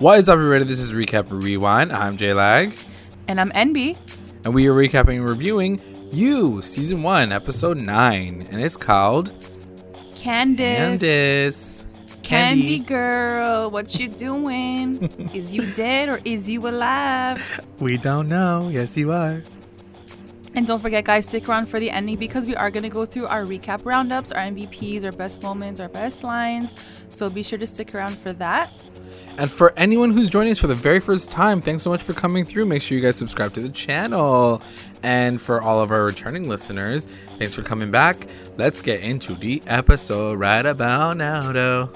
What is up, everybody? This is Recap Rewind. I'm J Lag, And I'm NB. and we are recapping and reviewing You, Season 1, Episode 9. And it's called Candace. Candace. Candy girl, what you doing? is you dead or is you alive? We don't know. Yes, you are. And don't forget, guys, stick around for the ending because we are going to go through our recap roundups, our MVPs, our best moments, our best lines. So be sure to stick around for that. And for anyone who's joining us for the very first time, thanks so much for coming through. Make sure you guys subscribe to the channel. And for all of our returning listeners, thanks for coming back. Let's get into the episode right about now, though.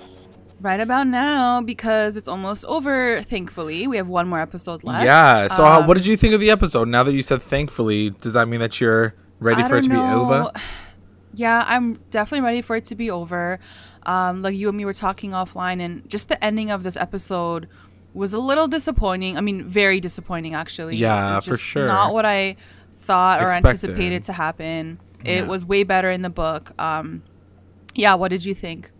Right about now, because it's almost over, thankfully. We have one more episode left. Yeah. So, how, Um, what did you think of the episode? Now that you said thankfully, does that mean that you're ready I for it to don't be over? Yeah, I'm definitely ready for it to be over. Um, like you and me were talking offline, and just the ending of this episode was a little disappointing. I mean, very disappointing, actually. Yeah, for sure. Not what I thought or Expected. anticipated to happen. It Yeah. was way better in the book. Um, yeah, what did you think?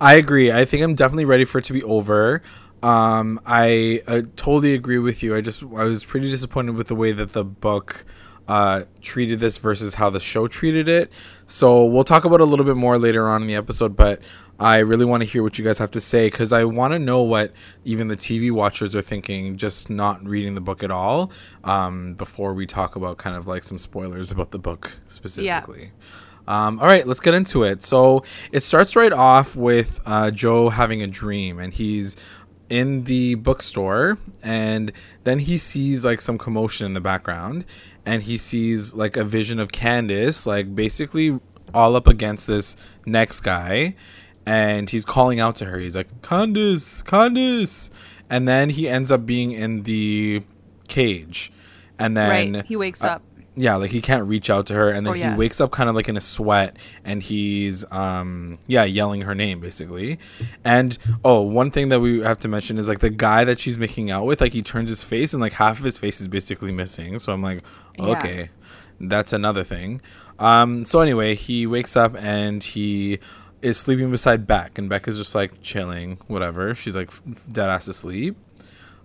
I agree. I think I'm definitely ready for it to be over. Um, I, uh totally agree with you. I just I was pretty disappointed with the way that the book uh, treated this versus how the show treated it. So we'll talk about a little bit more later on in the episode. But I really want to hear what you guys have to say because I want to know what even the TV watchers are thinking, just not reading the book at all. Um, before we talk about kind of like some spoilers about the book specifically. Um, all right, let's get into it. So it starts right off with uh, Joe having a dream, and he's in the bookstore, and then he sees like some commotion in the background, and he sees like a vision of Candace, like basically all up against this next guy, and he's calling out to her. He's like, Candace, Candace, and then he ends up being in the cage, and then right. He wakes uh, up. Yeah, like he can't reach out to her, and then Oh, he wakes up kind of like in a sweat, and he's um yeah yelling her name basically. And oh, one thing that we have to mention is like the guy that she's making out with, like he turns his face, and like half of his face is basically missing. So I'm like, Yeah. okay, that's another thing. Um, so anyway, he wakes up and he is sleeping beside Beck, and Beck is just like chilling, whatever. She's like f- dead ass asleep.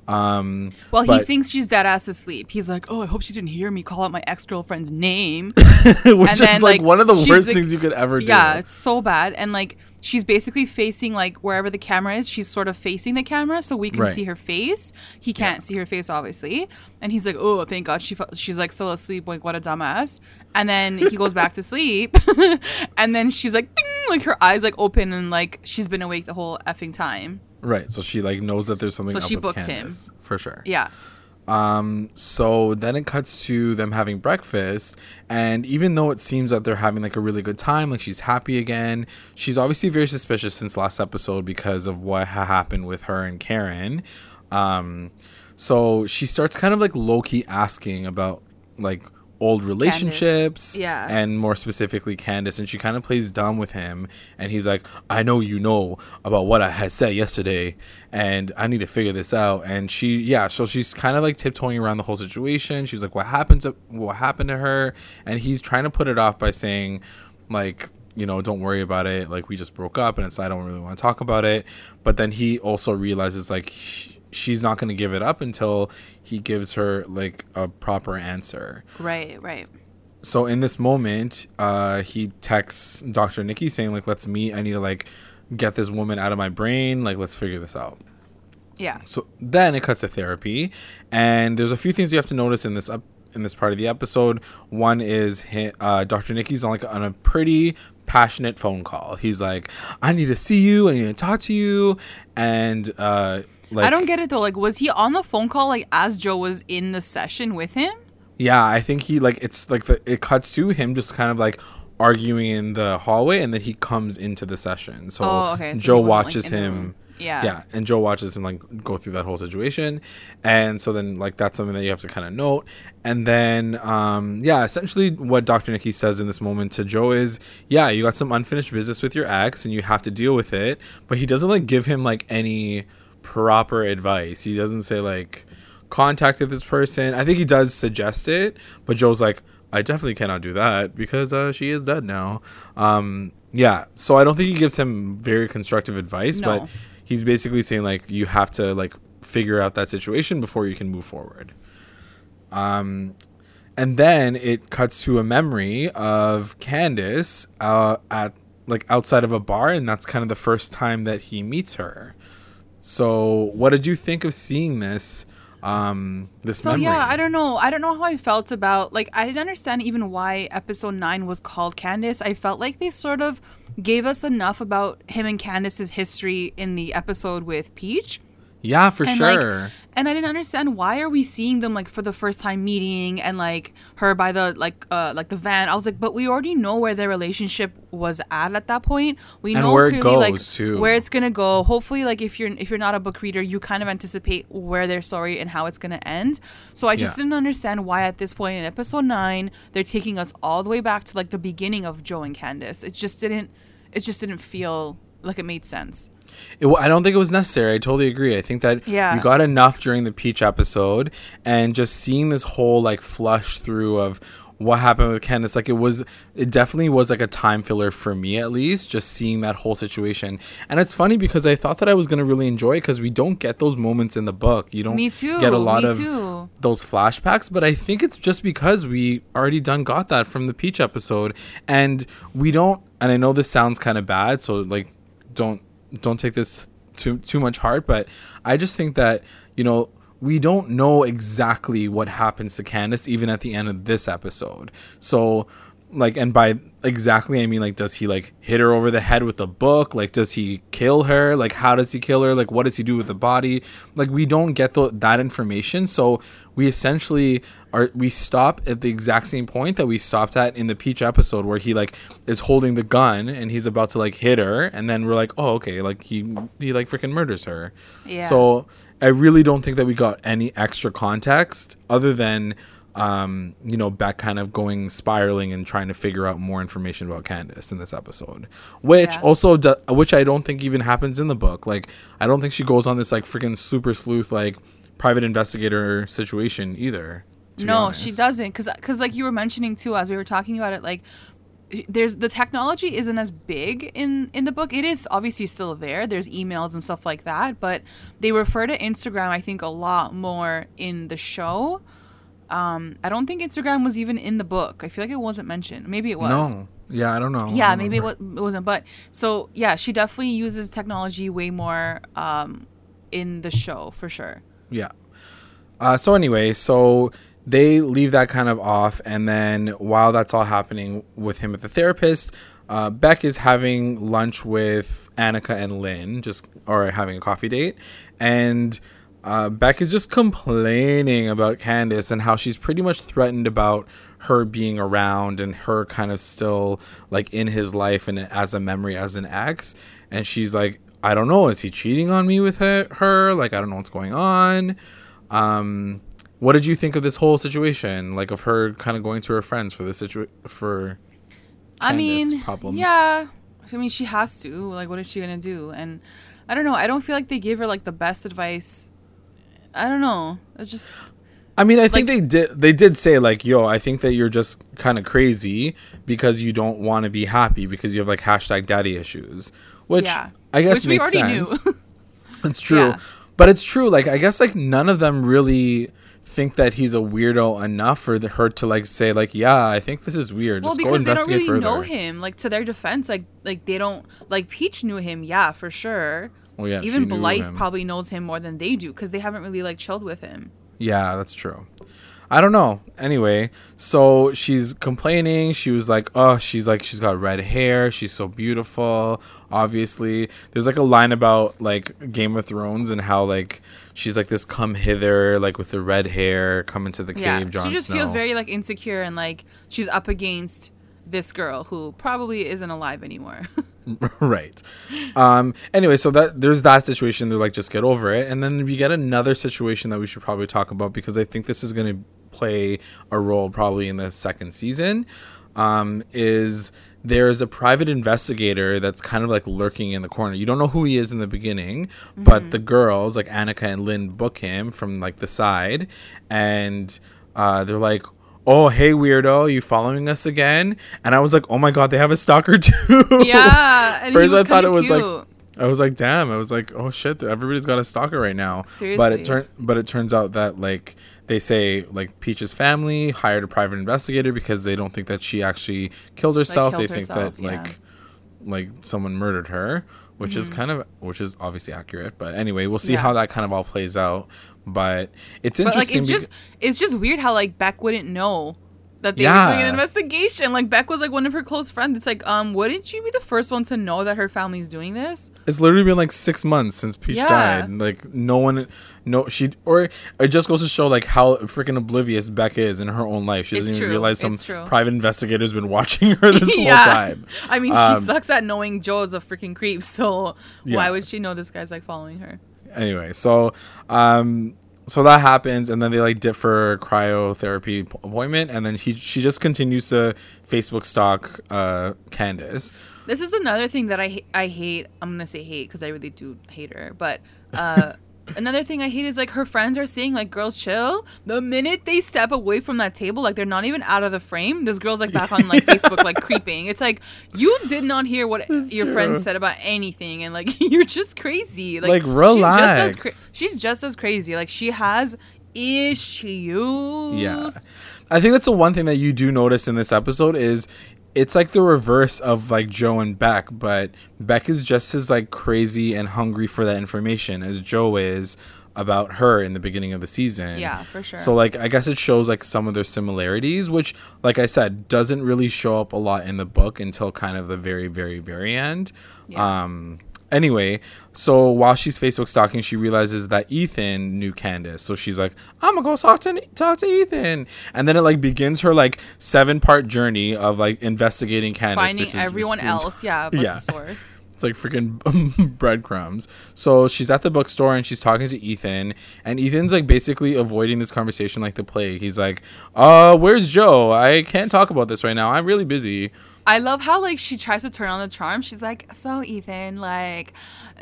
Um, Well, he but- thinks she's dead ass asleep. He's like, "Oh, I hope she didn't hear me call out my ex girlfriend's name." which is like, like, one of the worst like- things you could ever do. Yeah, it's so bad. And like she's basically facing like wherever the camera is, she's sort of facing the camera so we can Right. see her face. He can't see her face obviously. And he's like, "Oh, thank God she fe- she's like still asleep. Like what a dumbass." And then he goes back to sleep. and then she's like ding, like her eyes like open and like she's been awake the whole effing time. Right. So she like knows that there's something So she booked him. For sure. Yeah. Um. So then it cuts to them having breakfast, and even though it seems that they're having like a really good time, like she's happy again, she's obviously very suspicious since last episode because of what ha- happened with her and Karen. Um. So she starts kind of like low key asking about like old relationships Yeah. and more specifically Candace and she kind of plays dumb with him and he's like I know you know about what I had said yesterday and I need to figure this out. And she yeah so she's kind of like tiptoeing around the whole situation. She's like what happened to what happened to her? And he's trying to put it off by saying like you know don't worry about it. Like we just broke up and it's I don't really want to talk about it. But then he also realizes like she's not going to give it up until he gives her like a proper answer. Right, right. so in this moment uh he texts dr nicky saying like let's meet. I need to like get this woman out of my brain. Like let's figure this out. Yeah. so then it cuts to therapy and there's a few things you have to notice in this up in this part of the episode. One is uh, dr nicky's on like on a pretty passionate phone call. He's like i need to see you. I need to talk to you. And uh like I don't get it though. Like, was he on the phone call like as Joe was in the session with him? Yeah, I think he like it's like the it cuts to him just kind of like arguing in the hallway and then he comes into the session. So, Oh, okay. So Joe wasn't, like, watches him. Yeah. Yeah, and Joe watches him like go through that whole situation. And so then like that's something that you have to kind of note. And then um yeah, essentially what Dr. Nicky says in this moment to Joe is, yeah, you got some unfinished business with your ex and you have to deal with it, but he doesn't like give him like any proper advice. He doesn't say like contacted this person. I think he does suggest it, but Joe's like, I definitely cannot do that because uh, she is dead now. Um, yeah, so I don't think he gives him very constructive advice, No. but he's basically saying like you have to like figure out that situation before you can move forward. Um, and then it cuts to a memory of Candace uh, at like outside of a bar, and that's kind of the first time that he meets her. So, what did you think of seeing this? Um, this So memory? yeah, I don't know. I don't know how I felt about like I didn't understand even why episode nine was called Candace. I felt like they sort of gave us enough about him and Candace's history in the episode with Peach. Yeah, for And sure. like and I didn't understand why are we seeing them like for the first time meeting and like her by the like uh like the van. I was like, but we already know where their relationship was at at that point. We And know where it clearly like goes, too. where it's gonna go. Hopefully, like if you're if you're not a book reader, you kind of anticipate where their story and how it's gonna end. So I just Yeah. didn't understand why at this point in episode nine they're taking us all the way back to like the beginning of Joe and Candace. It just didn't. It just didn't feel like it made sense. It, I don't think it was necessary. I totally agree. I think that Yeah. you got enough during the Peach episode, and just seeing this whole like flush through of what happened with Candace, like it was, it definitely was like a time filler for me at least. Just seeing that whole situation, and it's funny because I thought that I was gonna really enjoy it because we don't get those moments in the book. You don't get a lot me of too. those flashbacks, but I think it's just because we already done got that from the Peach episode, and we don't. And I know this sounds kind of bad, so like, don't don't take this too too much heart, but I just think that you know we don't know exactly what happens to Candace even at the end of this episode. So like and by exactly I mean like does he like hit her over the head with a book? Like does he kill her? Like how does he kill her? Like what does he do with the body? Like we don't get the, that information. So we essentially are we stop at the exact same point that we stopped at in the Peach episode where he like is holding the gun and he's about to like hit her and then we're like, "Oh, okay, like he he like freaking murders her." Yeah. So I really don't think that we got any extra context other than um, you know, back kind of going spiraling and trying to figure out more information about Candace in this episode, which Yeah. also, do, which I don't think even happens in the book. Like, I don't think she goes on this like freaking super sleuth like private investigator situation either. no, she doesn't. Because, because like you were mentioning too, as we were talking about it, like there's the technology isn't as big in in the book. It is obviously still there. There's emails and stuff like that, but they refer to Instagram, I think, a lot more in the show. Um, I don't think Instagram was even in the book. I feel like it wasn't mentioned. Maybe it was. No, yeah, I don't know. Yeah, don't maybe it, remember. it wasn't. But so yeah, she definitely uses technology way more um, in the show for sure. Yeah. Uh, so anyway, so they leave that kind of off, and then while that's all happening with him at the therapist, uh, Beck is having lunch with Annika and Lynn, just or having a coffee date, and uh, Beck is just complaining about Candace and how she's pretty much threatened about her being around and her kind of still like in his life and as a memory as an ex, and she's like, I don't know, is he cheating on me with her? her? Like I don't know what's going on. Um, what did you think of this whole situation? Like of her kind of going to her friends for this situ for I mean, problems. yeah. I mean, she has to. Like, what is she gonna do? And I don't know. I don't feel like they gave her like the best advice. I don't know. It's just I mean, I think they did. They did say like, "Yo, I think that you're just kind of crazy because you don't want to be happy because you have like hashtag daddy issues." Which yeah. I guess Which we makes already sense. knew. It's true. Yeah. But it's true. Like, I guess, like, none of them really think that he's a weirdo enough for the, her to, like, say, like, yeah, I think this is weird. well, Just go because they don't really further. know him. Like to their defense, like like they don't like Peach knew him. Yeah, for sure. Well, yeah, Even Blythe probably knows him more than they do because they haven't really like chilled with him. Yeah, that's true. I don't know. Anyway, so she's complaining. She was like, "Oh, she's like she's got red hair. She's so beautiful." Obviously, there's like a line about like Game of Thrones and how like she's like this come hither like with the red hair, come into the cave. Yeah, Jon she just Snow. feels very like insecure and like she's up against this girl who probably isn't alive anymore. right. Um. Anyway, so that there's that situation. They're like, just get over it, and then we get another situation that we should probably talk about because I think this is going to play a role probably in the second season. Um, is there's a private investigator that's kind of like lurking in the corner. You don't know who he is in the beginning, but the girls like Annika and Lynn book him from like the side, and uh, they're like. Oh hey weirdo, you following us again? And I was like, oh my god, they have a stalker too. yeah, First, I thought it was cute. like I was like, damn. I was like, oh shit, everybody's got a stalker right now. Seriously. But it turn but it turns out that like they say like Peach's family hired a private investigator because they don't think that she actually killed herself. killed they think herself, that yeah. like like someone murdered her, which is kind of which is obviously accurate. But anyway, we'll see Mm-hmm. Yeah. how that kind of all plays out. But it's But like interesting. it's beca- just it's just weird how like Beck wouldn't know that they Yeah. were doing an investigation. Like Beck was like one of her close friends. It's like, um, wouldn't you be the first one to know that her family's doing this? It's literally been like six months since Peach Yeah. died. Like no one, no she or it just goes to show like how freaking oblivious Beck is in her own life. She doesn't It's even true. realize some private investigator's been watching her this whole time. I mean, Um, she sucks at knowing Joe's a freaking creep. So Yeah. why would she know this guy's like following her? Anyway, so um, so that happens, and then they like dip for cryotherapy appointment, and then he she just continues to Facebook stalk uh Candace. This is another thing that I I hate. I'm gonna say hate because I really do hate her. But uh, another thing I hate is like her friends are saying like, "Girl, chill." The minute they step away from that table, like they're not even out of the frame. This girl's like back on like Facebook, like creeping. It's like you did not hear what That's your true. friends said about anything, and like you're just crazy. Like, Like, She's just, relax. as cra- she's just as crazy. Like she has issues. Yeah. I think that's the one thing that you do notice in this episode is it's like the reverse of like Joe and Beck, but Beck is just as like crazy and hungry for that information as Joe is about her in the beginning of the season. Yeah, for sure. So like I guess it shows like some of their similarities, which like I said, doesn't really show up a lot in the book until kind of the very, very, very end. Yeah. Um anyway, so while she's Facebook stalking, she realizes that Ethan knew Candace. So she's like, I'm gonna go talk to talk to Ethan. And then it like begins her like seven part journey of like investigating Candace. Finding everyone else, yeah, but Yeah. the source. It's like freaking breadcrumbs. So she's at the bookstore and she's talking to Ethan, and Ethan's like basically avoiding this conversation like the plague. He's like, "Uh, where's Joe? I can't talk about this right now. I'm really busy." I love how like she tries to turn on the charm. She's like, "So Ethan, like,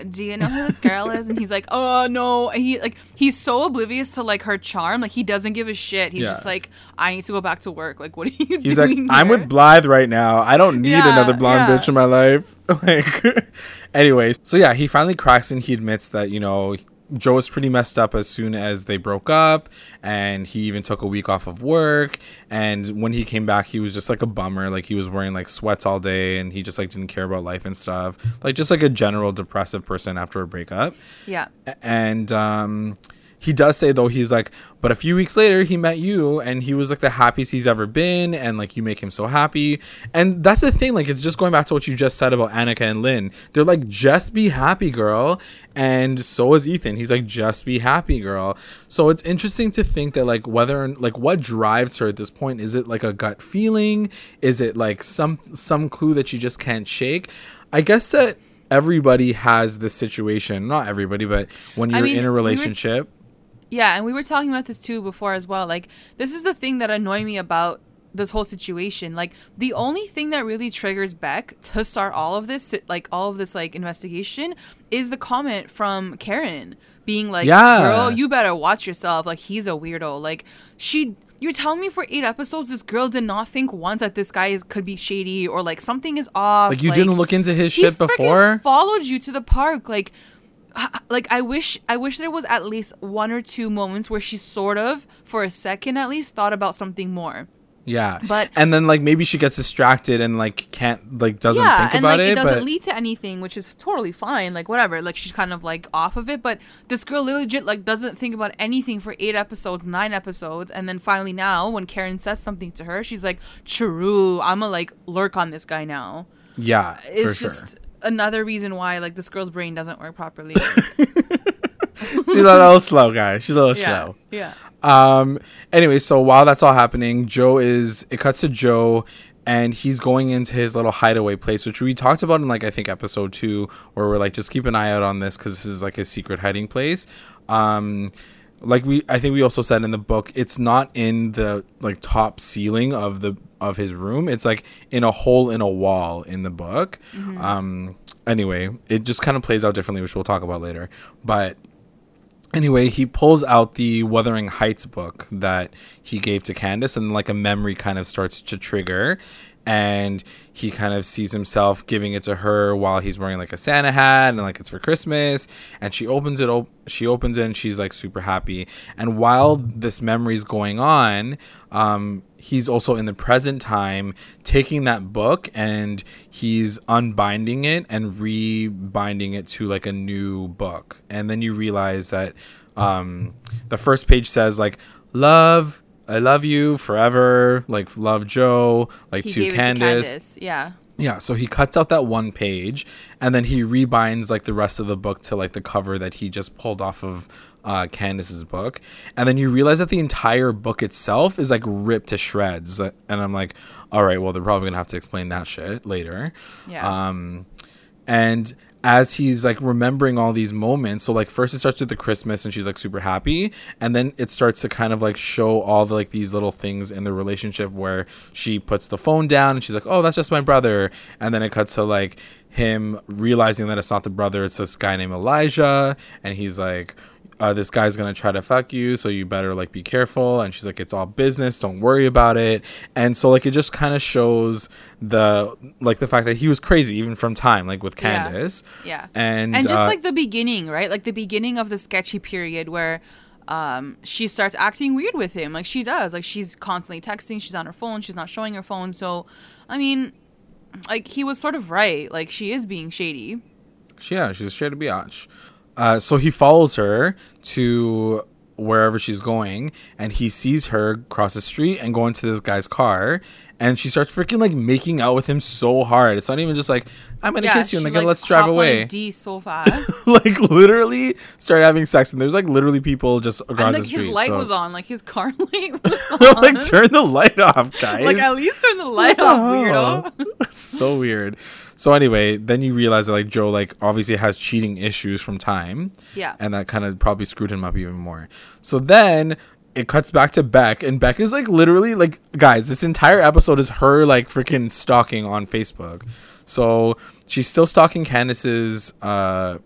do you know who this girl is?" And he's like, "Oh no." And he like he's so oblivious to like her charm. Like he doesn't give a shit. He's Yeah. just like, "I need to go back to work." Like, what are you He's like, "I'm here?" with Blythe right now. I don't need Yeah, another blonde yeah. bitch in my life." like, anyways, so yeah, he finally cracks and he admits that you know. Joe was pretty messed up as soon as they broke up, and he even took a week off of work. And when he came back, he was just like a bummer. Like he was wearing like sweats all day, and he just like didn't care about life and stuff. Like just like a general depressive person after a breakup. Yeah. And um, he does say though he's like, but a few weeks later he met you, and he was like the happiest he's ever been, and like you make him so happy. And that's the thing. Like it's just going back to what you just said about Annika and Lynn. They're like, just be happy, girl. And so is Ethan. He's like, just be happy, girl. So it's interesting to think that like whether like what drives her at this point is it like a gut feeling? Is it like some some clue that you just can't shake? I guess that everybody has this situation. Not everybody, but when you're mean, in a we were- relationship. Yeah, and we were talking about this too before as well. Like, this is the thing that annoyed me about this whole situation. Like, the only thing that really triggers Beck to start all of this, like all of this like investigation, is the comment from Karen being like, Yeah. "Girl, you better watch yourself. Like, he's a weirdo." Like, she. You're telling me for eight episodes, this girl did not think once that this guy is, could be shady or like something is off. Like you didn't look into his shit before. Followed you to the park, like, like I wish, I wish there was at least one or two moments where she sort of, for a second at least, thought about something more. yeah, but- and then like maybe she gets distracted and like can't like doesn't yeah, think and about like it, it. doesn't but lead to anything, which is totally fine. Like whatever, like she's kind of like off of it. But this girl legit like doesn't think about anything for eight episodes, nine episodes, and then finally now, when Karen says something to her, she's like, "True, I'ma like lurk on this guy now." yeah, It's for just sure. Another reason why like this girl's brain doesn't work properly. She's a little slow, guy. She's a little yeah, slow. yeah. Um. Anyway, so while that's all happening, Joe is. It cuts to Joe, and he's going into his little hideaway place, which we talked about in like I think episode two, where we're like, just keep an eye out on this because this is like a secret hiding place. Um. Like we, I think we also said in the book, it's not in the like top ceiling of the of his room. It's like in a hole in a wall in the book. Um. Anyway, it just kind of plays out differently, which we'll talk about later. But anyway, he pulls out the Wuthering Heights book that he gave to Candace, and like a memory kind of starts to trigger. And he kind of sees himself giving it to her while he's wearing like a Santa hat and like it's for Christmas. And she opens it op- she opens it and she's like super happy. And while this memory's going on um he's also in the present time taking that book and he's unbinding it and rebinding it to like a new book. And then you realize that um the first page says like love I love you forever, like love Joe, like to Candace. Candace. Yeah. Yeah, so he cuts out that one page and then he rebinds like the rest of the book to like the cover that he just pulled off of uh, Candace's book. And then you realize that the entire book itself is like ripped to shreds. And I'm like, all right, well, they're probably going to have to explain that shit later. Yeah. Um, and as he's like remembering all these moments, so like first it starts with the Christmas and she's like super happy, and then it starts to kind of like show all the like these little things in the relationship where she puts the phone down and she's like, "Oh, that's just my brother," and then it cuts to like him realizing that it's not the brother, it's this guy named Elijah, and he's like, uh, this guy's gonna try to fuck you, so you better like be careful. And she's like, it's all business, don't worry about it. And so like it just kind of shows the like the fact that he was crazy even from time, like with Yeah. Candace. Yeah. And and just uh, like the beginning, right? Like the beginning of the sketchy period where um she starts acting weird with him. Like she does. Like she's constantly texting, she's on her phone, she's not showing her phone. So I mean, like he was sort of right. Like she is being shady. Yeah, she's straight to biatch. Uh, so he follows her to wherever she's going, and he sees her cross the street and go into this guy's car, and she starts freaking like making out with him so hard. It's not even just like I'm gonna kiss you and she, then let's drive away. D so fast. like literally start having sex, and there's like literally people just across and the like street. his light so- was on, like his car light was on. like turn the light off, guys. Like at least turn the light off, weirdo. so weird. So anyway, then you realize that like Joe like obviously has cheating issues from time. Yeah. And that kind of probably screwed him up even more. So then it cuts back to Beck and Beck is like literally like guys, this entire episode is her like freaking stalking on Facebook. So she's still stalking Candace's uh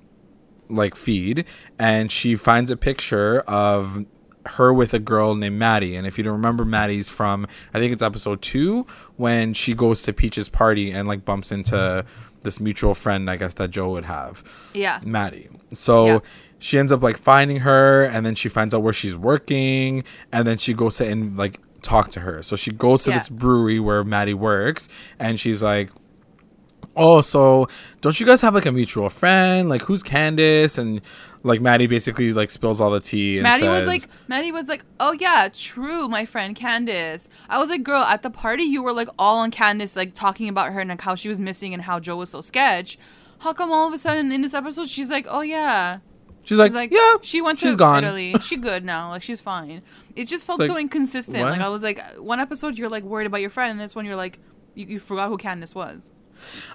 like feed and she finds a picture of her with a girl named Maddie. And if you don't remember Maddie's from I think it's episode two when she goes to Peach's party and like bumps into this mutual friend I guess that Joe would have. Yeah. Maddie. So Yeah. She ends up like finding her and then she finds out where she's working and then she goes to and like talk to her. So she goes to Yeah. this brewery where Maddie works and she's like Oh, so don't you guys have like a mutual friend? Like who's Candace? And like Maddie basically like spills all the tea and Maddie says, was like, Maddie was like, oh yeah, true, my friend Candace. I was like, girl, at the party you were like all on Candace, like talking about her and like how she was missing and how Joe was so sketch. How come all of a sudden in this episode she's like, oh yeah, she's like, she's like, yeah, she went she's to gone. Italy, she good now, like she's fine. It just felt It's so inconsistent. what? Like I was like, one episode you're like worried about your friend, and this one you're like, you, you forgot who Candace was.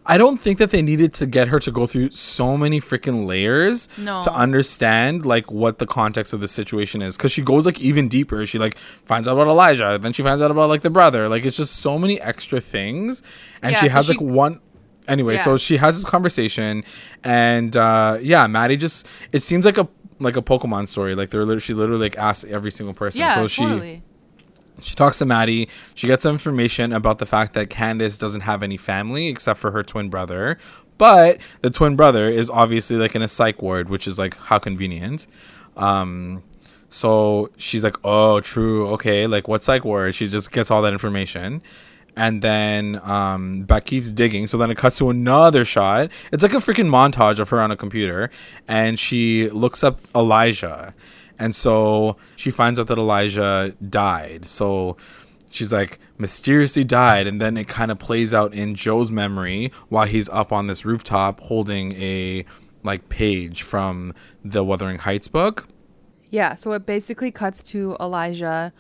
I don't think that they needed to get her to go through so many freaking layers No. to understand like what the context of the situation is. Because she goes like even deeper. She like finds out about Elijah, then she finds out about like the brother. Like it's just so many extra things, and Yeah, she so has she- like one. Anyway, Yeah. so she has this conversation, and uh yeah, Maddie just it seems like a like a Pokemon story. Like they're she literally like asks every single person. Yeah, so she totally. she talks to Maddie. She gets some information about the fact that Candace doesn't have any family except for her twin brother. But the twin brother is obviously like in a psych ward, which is like how convenient. Um, so she's like, oh, true. Okay. Like, what psych ward? She just gets all that information. And then um, Beck keeps digging. So then it cuts to another shot. It's like a freaking montage of her on a computer. And she looks up Elijah. And so she finds out that Elijah died. So she's like, mysteriously died. And then it kind of plays out in Joe's memory while he's up on this rooftop holding a like page from the Wuthering Heights book. Yeah, so it basically cuts to Elijah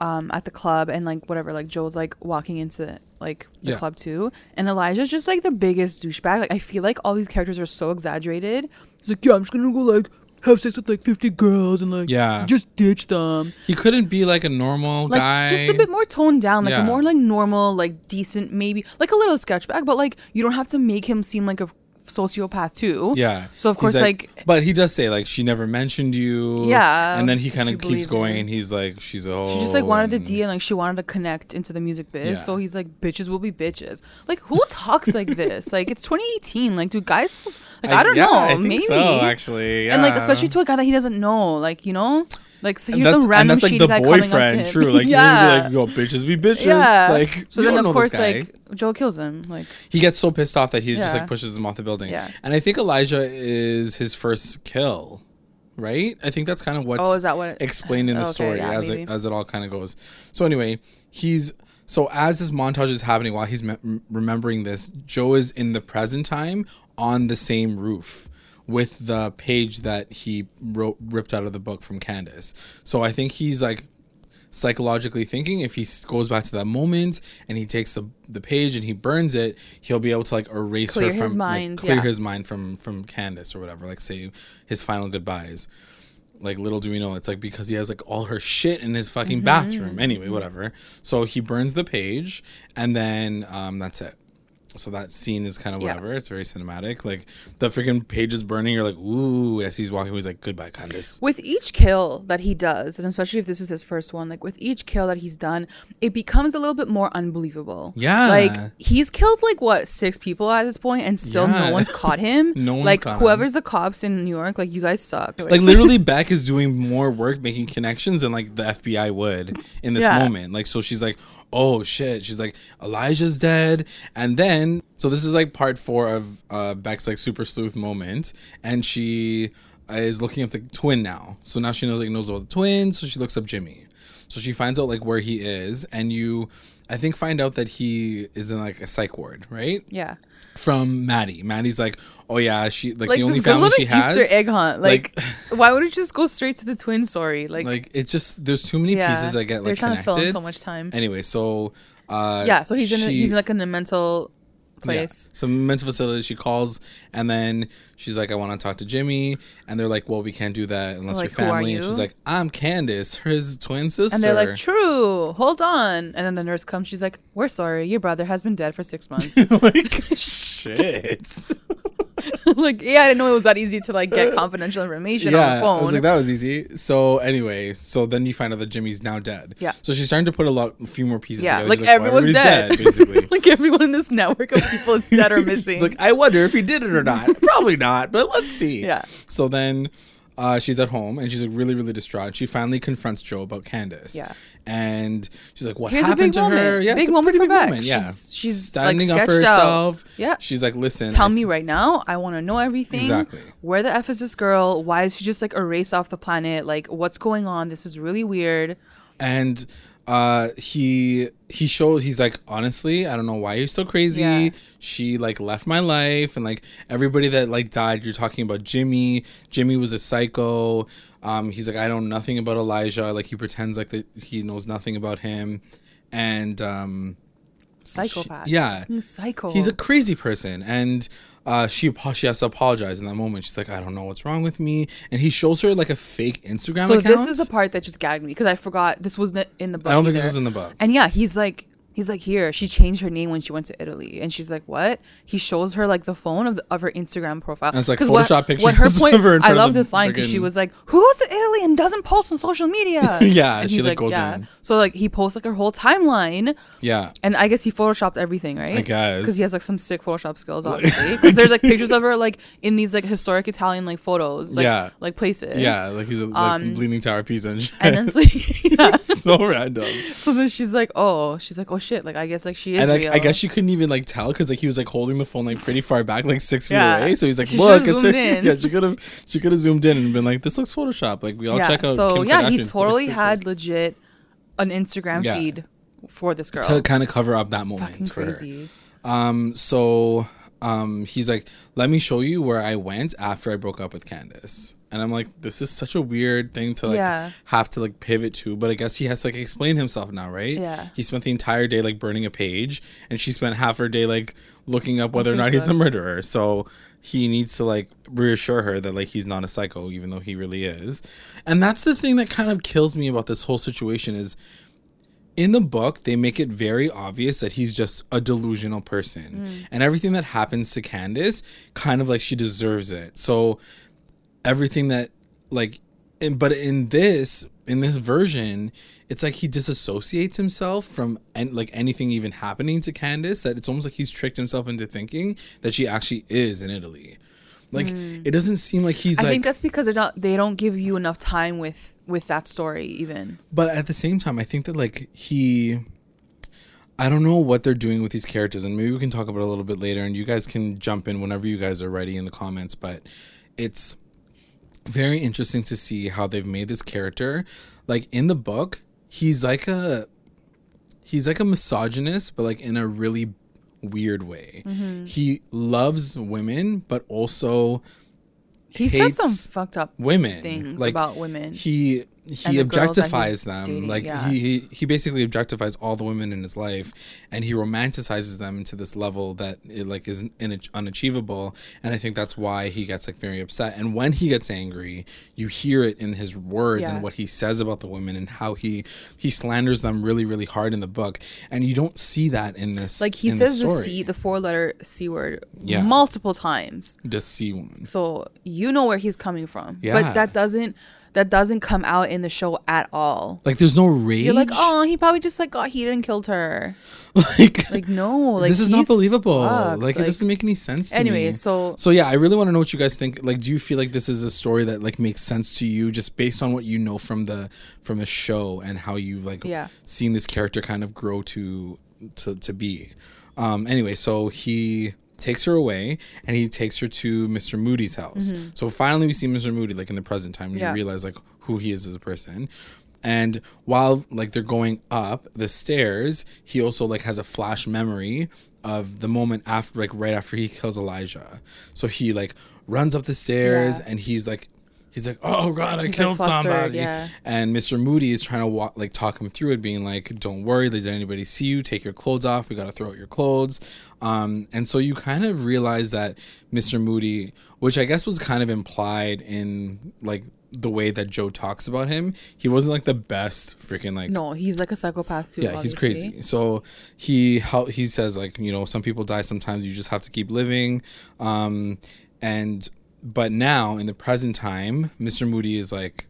um, at the club and like whatever, like Joel's like walking into like the Yeah. club too. And Elijah's just like the biggest douchebag. Like I feel like all these characters are so exaggerated. He's like, Yeah, I'm just gonna go like have sex with like fifty girls and like Yeah. just ditch them. He couldn't be like a normal Like guy. just a bit more toned down, like Yeah. a more like normal, like decent, maybe like a little sketchback but like you don't have to make him seem like a sociopath too. Yeah. So of course, like, but he does say like she never mentioned you. Yeah, And then he kind of keeps going, and he's like, she's a hoe. she just like wanted the and- D and like she wanted to connect into the music biz. Yeah. So he's like, bitches will be bitches. Like, who talks like this? Like, it's 2018. Like, do guys? Like, I, don't yeah, know. I think maybe. so, actually. And like, especially to a guy that he doesn't know. Like, you know, like so here's some random and that's like the guy coming up to boyfriend, true. Like yeah. you're like, yo, bitches be bitches. yeah. Like so you then don't of know this course like Joe kills him. Like he gets so pissed off that he just like pushes him off the building. Yeah. And I think Elijah is his first kill, right? I think that's kind of what's Oh, is that what it- explained in the Okay, story yeah, as it as it all kind of goes. So anyway, he's so as this montage is happening while he's me- remembering this, Joe is in the present time on the same roof with the page that he wrote ripped out of the book from Candace. So I think he's like psychologically thinking if he goes back to that moment and he takes the the page and he burns it he'll be able to like erase Clear her his from mind, like, clear yeah. his mind from from Candace or whatever like say his final goodbyes like little do we know it's like because he has like all her shit in his fucking Mm-hmm. bathroom anyway whatever so he burns the page and then um that's it so that scene is kind of Yeah. whatever it's very cinematic like the freaking page is burning you're like ooh as he's walking he's like goodbye Candace with each kill that he does, and especially if this is his first one, like with each kill that he's done, it becomes a little bit more unbelievable. Yeah. Like he's killed like what six people at this point, and still Yeah. no one's caught him. No one's like caught him. whoever's the cops in New York, like you guys suck. like literally beck is doing more work making connections than like the fbi would in this Yeah. moment like so she's like oh shit she's like elijah's dead. And then so this is like part four of uh beck's like super sleuth moment. And she is looking up the twin now so now she knows like knows about the twins so she looks up jimmy so she finds out like where he is and you i think find out that he is in like a psych ward right yeah. from maddie maddie's like oh yeah she like, Like the only family she has Easter egg hunt. Like, like- why would it just go straight to the twin story? Like, like it's just there's too many yeah, pieces that get like they're trying connected. to fill in so much time. Anyway, so uh yeah, so he's in a, he's in like in a mental yeah, some mental facility. She calls and then she's like, I want to talk to Jimmy, and they're like, Well, we can't do that unless Like, you're family. And she's like, I'm Candace, his twin sister. And they're like, "True, hold on." And then the nurse comes. She's like, "We're sorry, your brother has been dead for six months." like shit. like, yeah, I didn't know it was that easy to like get confidential information on the yeah, phone. I was like, that was easy. So anyway, so then you find out that Jimmy's now dead. Yeah. So she's starting to put a lot, a few more pieces yeah, together. like She's well, everyone's everybody's dead. basically. like everyone in this network of people is dead or missing. like, I wonder if he did it or not. Probably not, but let's see. Yeah. So then uh, she's at home and she's like really, really distraught. She finally confronts Joe about Candace. Yeah. And she's like, What Here's happened to moment. her? Yeah, Big it's a moment pretty for big Beck. moment. Yeah. She's- she's, like, standing up for sketched out. herself. Yeah. She's like, Listen. Tell I- me right now. I want to know everything. Exactly. Where the f is this girl? Why is she just like erased off the planet? Like, what's going on? This is really weird. and uh he he shows he's like honestly i don't know why you're so crazy Yeah. she like left my life and like everybody that like died you're talking about jimmy jimmy was a psycho um he's like i know nothing about elijah like he pretends like that he knows nothing about him and um Psychopath. yeah. He's psycho. he's a crazy person and uh she she has to apologize in that moment she's like i don't know what's wrong with me and he shows her like a fake instagram so account this is the part that just gagged me because I forgot this wasn't in the book. i don't think this either. was in the book And yeah, he's like, he's like, here. She changed her name when she went to Italy, and she's like, what? He shows her like the phone of, the, of her Instagram profile. And it's like Photoshop what, What her pictures point? of her in I love this line because she was like, who goes to Italy and doesn't post on social media? Yeah, And she, like, goes in. So like he posts like her whole timeline, yeah and I guess he photoshopped everything, right? I guess. because he has like some sick Photoshop skills, obviously. Because there's like pictures of her like in these like historic Italian like photos, like, Yeah. like places. Yeah, like he's a, like Um, Leaning Tower of Pisa and shit. And then so yeah. so random. So then she's like, oh, she's like, oh shit, like I guess like she is And like, real. I guess she couldn't even like tell because like he was like holding the phone like pretty far back, like six feet Yeah. away. So he's like, She "Look, it's her." in. Yeah, she could have, she could have zoomed in and been like, "This looks Photoshop." Like we all yeah. check out. so Kim yeah, he totally had legit an Instagram Yeah. feed for this girl. to kind of cover up that moment Fucking for her. Um, so um, he's like, "Let me show you where I went after I broke up with Candace." And I'm like, "This is such a weird thing to like Yeah. have to like pivot to." But I guess he has to like explain himself now, right? Yeah. He spent the entire day like burning a page, and she spent half her day like looking up whether or not he's a murderer. So he needs to like reassure her that like he's not a psycho, even though he really is. And that's the thing that kind of kills me about this whole situation is in the book they make it very obvious that he's just a delusional person mm. and everything that happens to candace kind of like she deserves it so everything that like in, but in this in this version it's like he disassociates himself from and like anything even happening to candace that it's almost like he's tricked himself into thinking that she actually is in italy like hmm. it doesn't seem like he's I like think that's because they're not. They don't give you enough time with with that story. Even but at the same time i think that like he i don't know what they're doing with these characters and maybe we can talk about it a little bit later and you guys can jump in whenever you guys are ready in the comments but it's very interesting to see how they've made this character like in the book he's like a he's like a misogynist but like in a really weird way Mm-hmm. he loves women but also he says some fucked up women things like about women. he he the objectifies them dating, like yeah. he, he he basically objectifies all the women in his life and he romanticizes them to this level that it like is in, unachievable and i think that's why he gets like very upset and when he gets angry you hear it in his words Yeah. and what he says about the women and how he he slanders them really really hard in the book and you don't see that in this like he says the, c the four letter c word Yeah. multiple times. the c woman So you know where he's coming from. Yeah. But that doesn't that doesn't come out in the show at all. like there's no rage You're like, oh, he probably just like got heated and killed her. like Like no, like this is not believable. fucked. Like, it doesn't make any sense. To Anyway, so- so yeah, I really want to know what you guys think. Like, do you feel like this is a story that like makes sense to you, just based on what you know from the from the show and how you've like Yeah. seen this character kind of grow to to to be. Um. Anyway, so he takes her away and he takes her to Mr. Mooney's house. So finally, we see Mr. Mooney like in the present time. And Mm-hmm. Yeah. You realize like who he is as a person. And while like they're going up the stairs, he also like has a flash memory of the moment after like right after he kills Elijah. So he like runs up the stairs Yeah. and he's like he's like, "Oh god, I He's, killed flustered, somebody." yeah. And Mr. Mooney is trying to walk like talk him through it being like, "Don't worry, did anybody see you? Take your clothes off. We got to throw out your clothes." Um and so you kind of realize that Mr. Mooney, which I guess was kind of implied in like the way that Joe talks about him, he wasn't like the best freaking like No, he's like a psychopath too. yeah, he's crazy. So he how he says like you know some people die. Sometimes you just have to keep living. Um, and but now in the present time, Mr. Mooney is like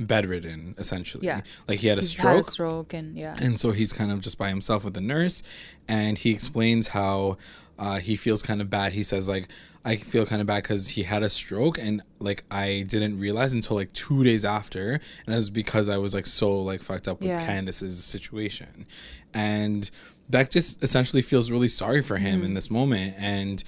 bedridden essentially. Yeah. like he had a He's stroke. had a stroke and yeah. And so he's kind of just by himself with the nurse, and he explains how uh, he feels kind of bad. He says like, I feel kind of bad because he had a stroke, and like I didn't realize until like two days after, and it was because I was like so like fucked up with Yeah. Candace's situation, and Beck just essentially feels really sorry for him Mm-hmm. in this moment, and.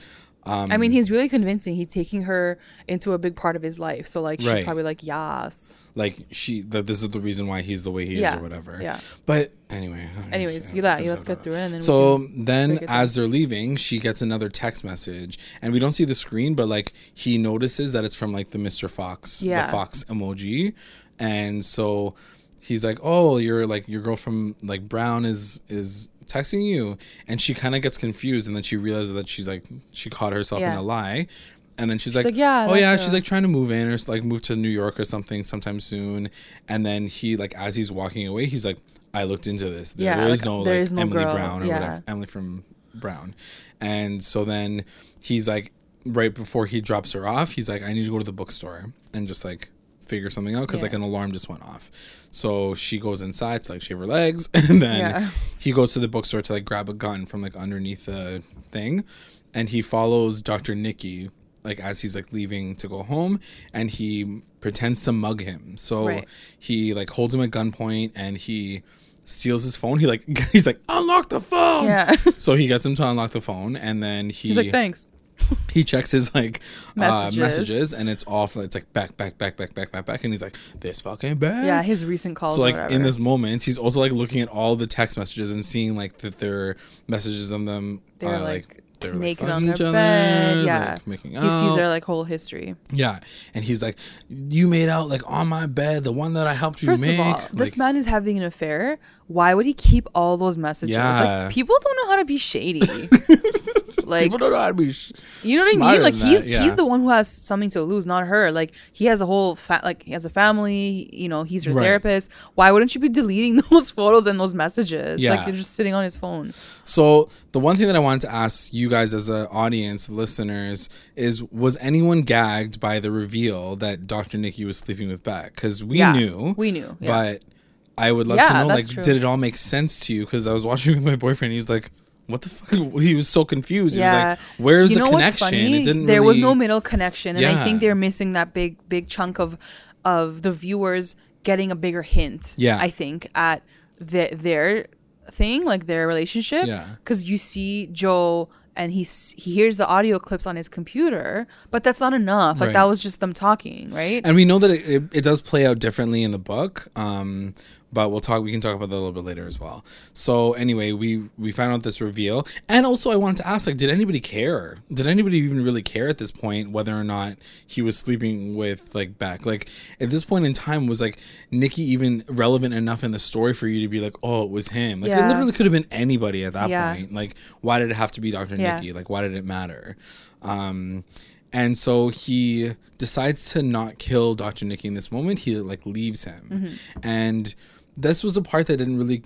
Um, I mean, he's really convincing. He's taking her into a big part of his life. So like she's Right. probably like, yes. like she that this is the reason why he's the way he is Yeah, or whatever. yeah. But anyway. Anyways, you that, let's get through it and then So then break it down. as they're leaving, she gets another text message and we don't see the screen, but like he notices that it's from like the Mr. Fox, Yeah. the Fox emoji. And so he's like, Oh, you're like your girl from like Brown is is texting you and she kind of gets confused and then she realizes that she's like she caught herself in a lie and then she's, like, like, "Yeah, oh yeah she's like trying to move in or like move to new york or something sometime soon and then he like as he's walking away he's like i looked into this. There Yeah, is like, no there like is no emily girl, brown or yeah. whatever emily from brown. And so then he's like right before he drops her off he's like i need to go to the bookstore and just like figure something out because Yeah. like an alarm just went off so she goes inside to like shave her legs and then Yeah. he goes to the bookstore to like grab a gun from like underneath the thing and he follows dr nicky like as he's like leaving to go home and he pretends to mug him so Right. he like holds him at gunpoint and he steals his phone he like he's like unlock the phone Yeah. so he gets him to unlock the phone and then he He's like, thanks. He checks his like Messages. Uh, messages and it's all it's like back back back back back back back and he's like this fucking bad Yeah, his recent calls. so like in this moment he's also like looking at all the text messages and seeing like that their messages on them they're uh, like, they're naked like on their each other, bed. they're, Yeah, like, making he sees out. their like whole history. yeah and he's like you made out like on my bed the one that i helped you First make of all, this man is having an affair. Why would he keep all those messages? Yeah. Like people don't know how to be shady. Like people don't know how to be. Sh- you know what I mean? Like he's yeah. he's the one who has something to lose, not her. Like he has a whole fa- like he has a family. You know, he's her Right. therapist. Why wouldn't you be deleting those photos and those messages? Yeah. Like you're just sitting on his phone. So the one thing that I wanted to ask you guys as an audience, listeners, is was anyone gagged by the reveal that Dr. Nicky was sleeping with Beck? Because we Yeah, knew, we knew, but I would love to know, like, true. did it all make sense to you? Because I was watching with my boyfriend, he was like. What the fuck? He was so confused. He was like, "Where's you the know connection?" What's funny? It didn't. there was no middle connection, and I think they're missing that big, big chunk of of the viewers getting a bigger hint. Yeah. I think at the, their thing, like their relationship. Yeah. because you see Joe. And he he hears the audio clips on his computer, but that's not enough. Like Right. that was just them talking, right? and we know that it, it, it does play out differently in the book um but we'll talk we can talk about that a little bit later as well so anyway we we found out this reveal and also i wanted to ask like did anybody care did anybody even really care at this point whether or not he was sleeping with like Beck like at this point in time was like Nicky even relevant enough in the story for you to be like oh it was him like it literally could have been anybody at that Yeah. point like why did it have to be dr Yeah. Nicky like why did it matter um and so he decides to not kill Dr. Nicky in this moment. He like leaves him. Mm-hmm. And this was a part that I didn't really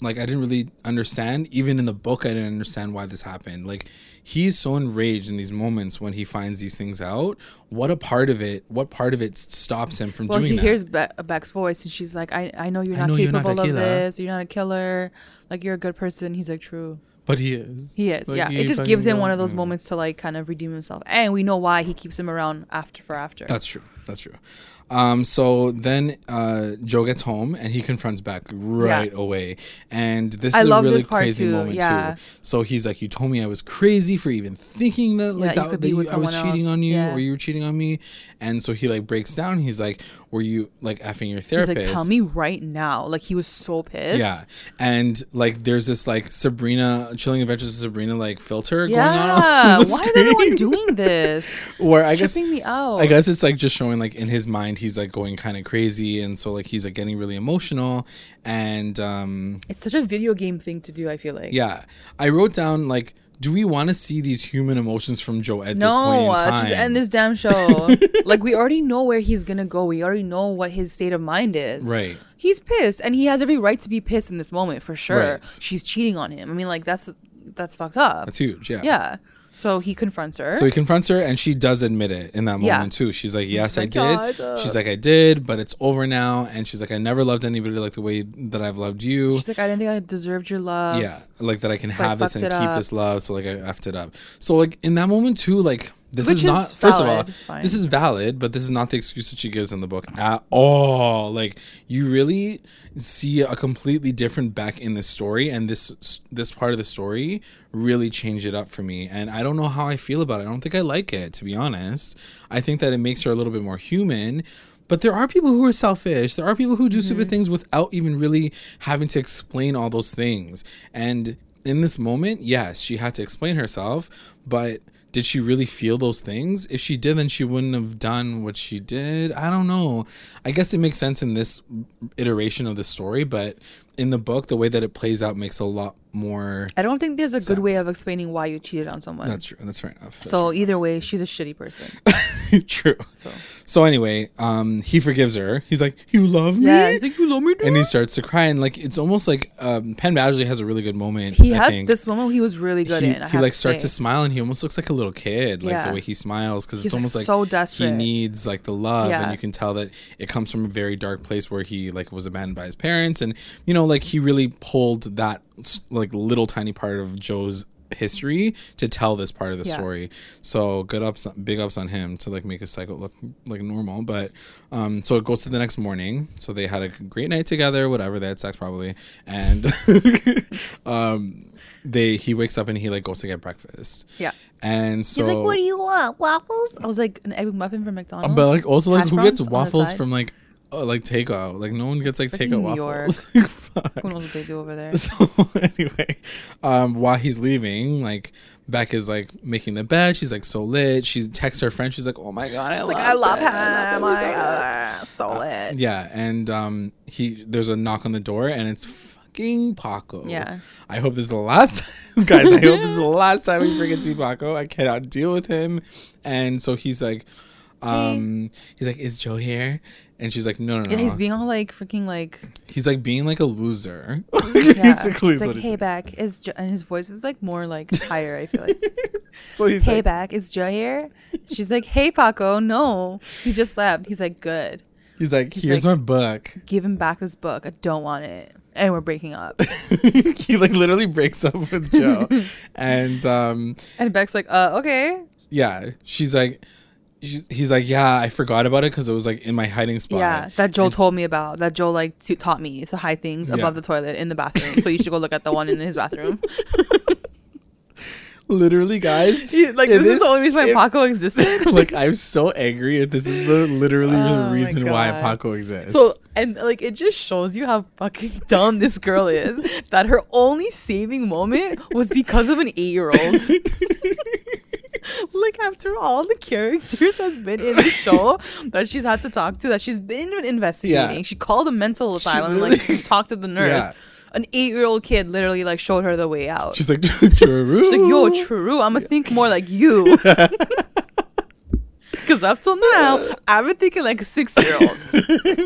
like I didn't really understand. Even in the book I didn't understand why this happened. Like he's so enraged in these moments when he finds these things out. What a part of it what part of it stops him from well, doing he that? hears Be- Beck's voice, and she's like, "I I know you're I not know you're not capable of this. You're not a killer. Like you're a good person." He's like, "True." but he is. He is, Like, yeah. he It just gives him one of those moments to like kind of redeem himself, and we know why he keeps him around after for after. That's true. That's true. Um, so then uh, Joe gets home and he confronts Beck right away. And this I is a really crazy too, moment yeah. too. So he's like, "You told me I was crazy for even thinking that like Yeah, that, that you, I was cheating else. on you Yeah. or you were cheating on me." And so he like breaks down. He's like, "Were you like effing your He's therapist?" like, "Tell me right now." Like he was so pissed. Yeah, and like there's this like Sabrina, Chilling Adventures of Sabrina like filter Yeah. going on. on the Why is everyone doing this? Where I It's guess me out. I guess it's like just showing like in his mind he's like going kind of crazy, and so like he's like getting really emotional, and um it's such a video game thing to do. I feel like. yeah, I wrote down like, do we want to see these human emotions from Joe at this point in time? uh, just end this damn show. like we already know where he's gonna go. We already know what his state of mind is. Right. He's pissed, and he has every right to be pissed in this moment for sure. Right. She's cheating on him. I mean, like that's that's fucked up. That's huge. Yeah. yeah. So he confronts her. So he confronts her, and she does admit it in that moment Yeah. too. She's like, "Yes, I did." Up." She's like, "I did, but it's over now." And she's like, "I never loved anybody like the way that I've loved you." She's like, I didn't think I deserved your love. yeah, like that I can So I have this and keep up. this love. So like I effed it up. So like in that moment too, like this Which is is not. First of all, fine. this is valid, but this is not the excuse that she gives in the book at all. Like you really see a completely different Beck in this story, and this this part of the story really changed it up for me. And I don't know how I feel about it. I don't think I like it, to be honest. I think that it makes her a little bit more human. But there are people who are selfish. There are people who do Mm-hmm. stupid things without even really having to explain all those things. And in this moment, yes, she had to explain herself, but did she really feel those things? If she did, then she wouldn't have done what she did. I don't know. I guess it makes sense in this iteration of the story, but in the book, the way that it plays out makes a lot more. I don't think there's a good way of explaining why you cheated on someone. That's true. That's fair enough. That's so either way, she's a shitty person. true. So So anyway, um, he forgives her. He's like, "You love me." yeah, he's like, you love me, dude?" and he starts to cry, and like it's almost like um, Penn Badgley has a really good moment. He I has think. this moment he was really good he, in. I he like to starts say. to smile and he almost looks like a little kid like Yeah. the way he smiles because it's almost like so he desperate. needs like the love Yeah. and you can tell that it comes from a very dark place where he like was abandoned by his parents and you know like he really pulled that like little tiny part of joe's history to tell this part of the Yeah. story so good ups big ups on him to like make his cycle look like normal but um so it goes to the next morning so they had a great night together whatever they had sex probably and um they he wakes up and he like goes to get breakfast Yeah. and so He's like, what do you want? Waffles? I was like, an egg muffin from McDonald's. but like also like Hash who gets browns on the waffles from like uh, like takeout? Like no one gets like Freaking takeout New waffles. Fuck. Who knows what they do over there? So anyway, um, while he's leaving, like Beck is like making the bed. She's like so lit. She texts her friend. She's like, "Oh my god, I love like, I love him. I love him I, much." uh, so lit. Yeah, and um, he there's a knock on the door, and it's fucking Paco. Yeah. I hope this is the last time, guys. I hope this is the last time we freaking see Paco. I cannot deal with him. And so he's like, um, he's like, is Joe here? And she's like, no, no, no. Yeah, he's being all like freaking like He's like being like a loser. yeah. Basically, It's is like what hey back is jo-, and his voice is like more like higher. I feel like So he's like. hey like, back is Joe here? She's like hey Paco no he just left. He's like good. he's like, here's my book. Give him back this book. I don't want it. And we're breaking up. he like literally breaks up with Joe, and um, And Beck's like, uh, okay. yeah, she's like, he's like, yeah, I forgot about it because it was like in my hiding spot. Yeah, that Joel told me about. That Joel like t- taught me to hide things Yeah. above the toilet in the bathroom. so you should go look at the one in his bathroom. literally, guys. Like this is the only reason why it- Paco existed. like I'm so angry. if This is the, literally Oh the reason why Paco exists. So and like it just shows you how fucking dumb this girl is. That her only saving moment was because of an eight year old. like after all the characters has been in the show that she's had to talk to, that she's been investigating. Yeah. She called a mental asylum, and like talked to the nurse. Yeah. An eight year old kid literally like showed her the way out. she's like, true. She's like, yo, true. I'm gonna think more like you. Because up till now, I've been thinking like a six year old.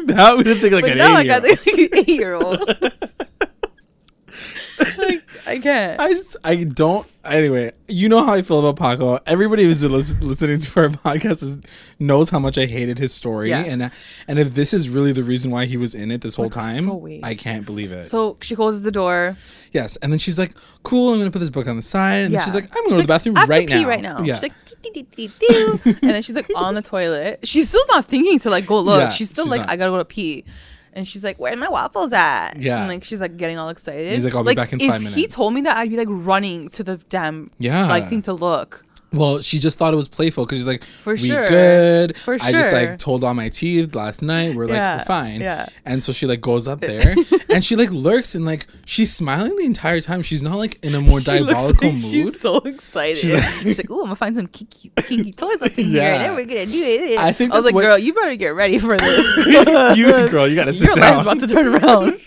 now we didn't think like But an now I eight got think an eight year old. Like, I can't. I just I don't. Anyway, you know how I feel about Paco. Everybody who's been lis- listening to our podcast is, knows how much I hated his story, Yeah. and and if this is really the reason why he was in it this whole Like, time, so. I can't believe it. so she closes the door. yes, and then she's like, "Cool, I'm gonna put this book on the side," and Yeah. then she's like, "I'm gonna She's go to the bathroom I have to right pee now." right now. Yeah. She's like, and then she's like on the toilet. She's still not thinking to like go look. She's still like. I gotta go to pee. And she's like, "Where are my waffles at?" Yeah. and like she's like getting all excited. He's like, "I'll be back in five minutes." if He told me that I'd be like running to the damn Yeah. like thing to look. Well, she just thought it was playful because she's like, For "We sure. good." For I just sure. like told all my teeth last night. We're like, Yeah, we're fine. yeah. And so she like goes up there and she like lurks and like she's smiling the entire time. She's not like in a more She looks diabolical like mood. She's so excited. She's She's like- like, "Ooh, I'm gonna find some kinky, kinky toys up in here, Yeah. and then we're gonna do it." I think I was that's like, what- "Girl, you better get ready for this. you girl, you gotta sit Your life's down. about to turn around."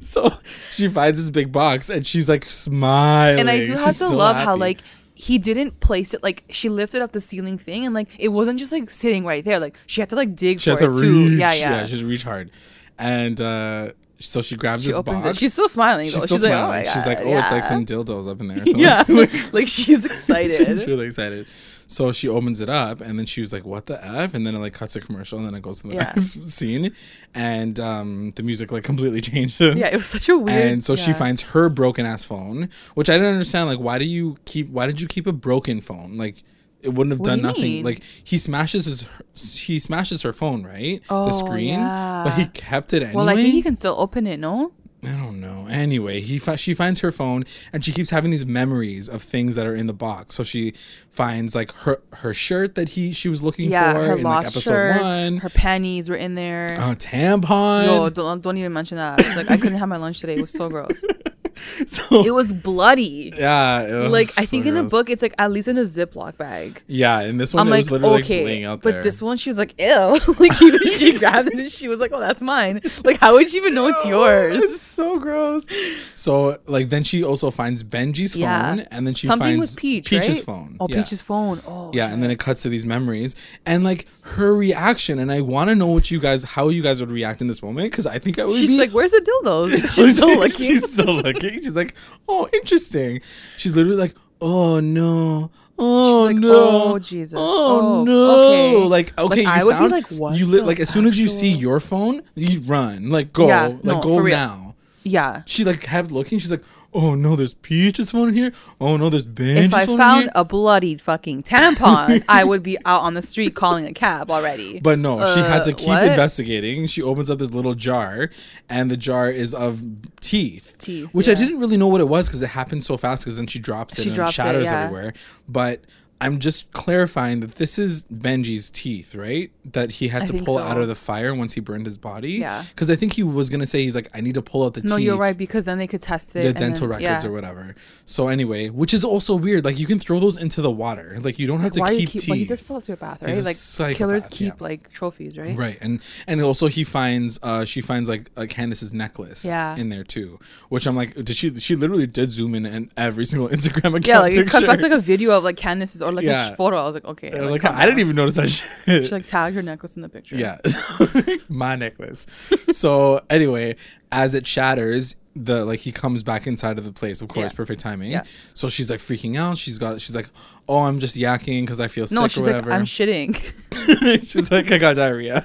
so she finds this big box and she's like smiling. and I do have She's to so love how happy. like he didn't place it like she lifted up the ceiling thing and like it wasn't just like sitting right there. Like she had to like dig she for to it too. reach. Yeah, yeah. she has to reach hard. And uh so she grabs she this box. it. She's still smiling. She's though. still she's like, oh smiling. she's like, oh, it's like some dildos up in there. or something. Yeah, like she's excited. she's really excited. So she opens it up, and then she was like, "What the f?" And then it like cuts a commercial, and then it goes to the Yeah. next scene, and um, the music like completely changes. yeah, it was such a weird. and so she finds her broken ass phone, which I didn't understand. Like, why do you keep? Why did you keep a broken phone? Like, it wouldn't have What done you nothing. mean? Like, he smashes his he smashes her phone, right? Oh, the screen, but he kept it anyway. Well, I think he can still open it. No. I don't know. Anyway, he fi- she finds her phone and she keeps having these memories of things that are in the box. So she finds like her her shirt that he she was looking Yeah, for her in like lost episode shirts, one. her panties were in there. a tampon. No, don't, don't even mention that. It's like I couldn't have my lunch today. It was so gross. so It was bloody. yeah, ugh, Like I so think in the book it's like at least in a Ziploc bag. Yeah, in this one I'm like, was literally okay, just laying out but this one she was like, ew. like even she grabbed it and she was like, oh, that's mine. Like how would she even know it's It's yours? so gross. So like then she also finds Benji's phone Yeah. and then she Something finds with Peach, Peach's right? phone. Oh, yeah. Peach's phone. Oh, Yeah, and then it cuts to these memories and like her reaction, and I want to know what you guys, how you guys would react in this moment, because I think I would she's be like, where's the dildos? She's still looking. She's still looking. She's like, oh, interesting. She's literally like, oh no. Oh She's like, no! "Oh, Jesus. Oh, Oh, no! okay." Like okay, Like, I you would be found like, what you li- like as soon as you see your phone, you run like go Yeah, like no, go now. yeah. She like kept looking. She's like, oh no, there's peaches phone in here. Oh no, there's Benji's If I found a bloody fucking tampon, I would be out on the street calling a cab already. But no, she had to Uh, keep what? investigating. She opens up this little jar, and the jar is of teeth. Teeth, Which I didn't really know what it was because it happened so fast. Because then she drops it She and drops it it, shatters yeah. everywhere. But I'm just clarifying that this is Benji's teeth, right? That he had I to pull so. out of the fire once he burned his body. Yeah. Because I think he was gonna say he's like, I need to pull out the teeth. No, teeth. you're right because then they could test it. The dental then- records yeah. or whatever. So anyway, which is also weird. Like you can throw those into the water. Like you don't have to Why keep keep? teeth. Well, he's a sociopath, right? He's a like killers keep yeah. like trophies, right? Right, and and also he finds uh she finds like uh, Candace's necklace Yeah. in there too, which I'm like, did she she literally did zoom in and every single Instagram account Yeah, like picture. back like a video of like Candace's like Yeah. a photo. I was like, okay, Uh, like, like I didn't even notice that shit. She like tagged her necklace in the picture. Yeah, my necklace. so anyway, as it shatters, the like he comes back inside of the place. Of course, Yeah. perfect timing. Yeah. So she's like freaking out. She's got. She's like, oh, I'm just yakking because I feel No, sick she's or like, whatever. I'm shitting. she's like, I got diarrhea,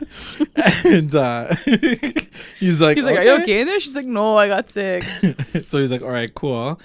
and uh, he's like, He's like, are you okay in there? She's like, no, I got sick. so he's like, all right, cool.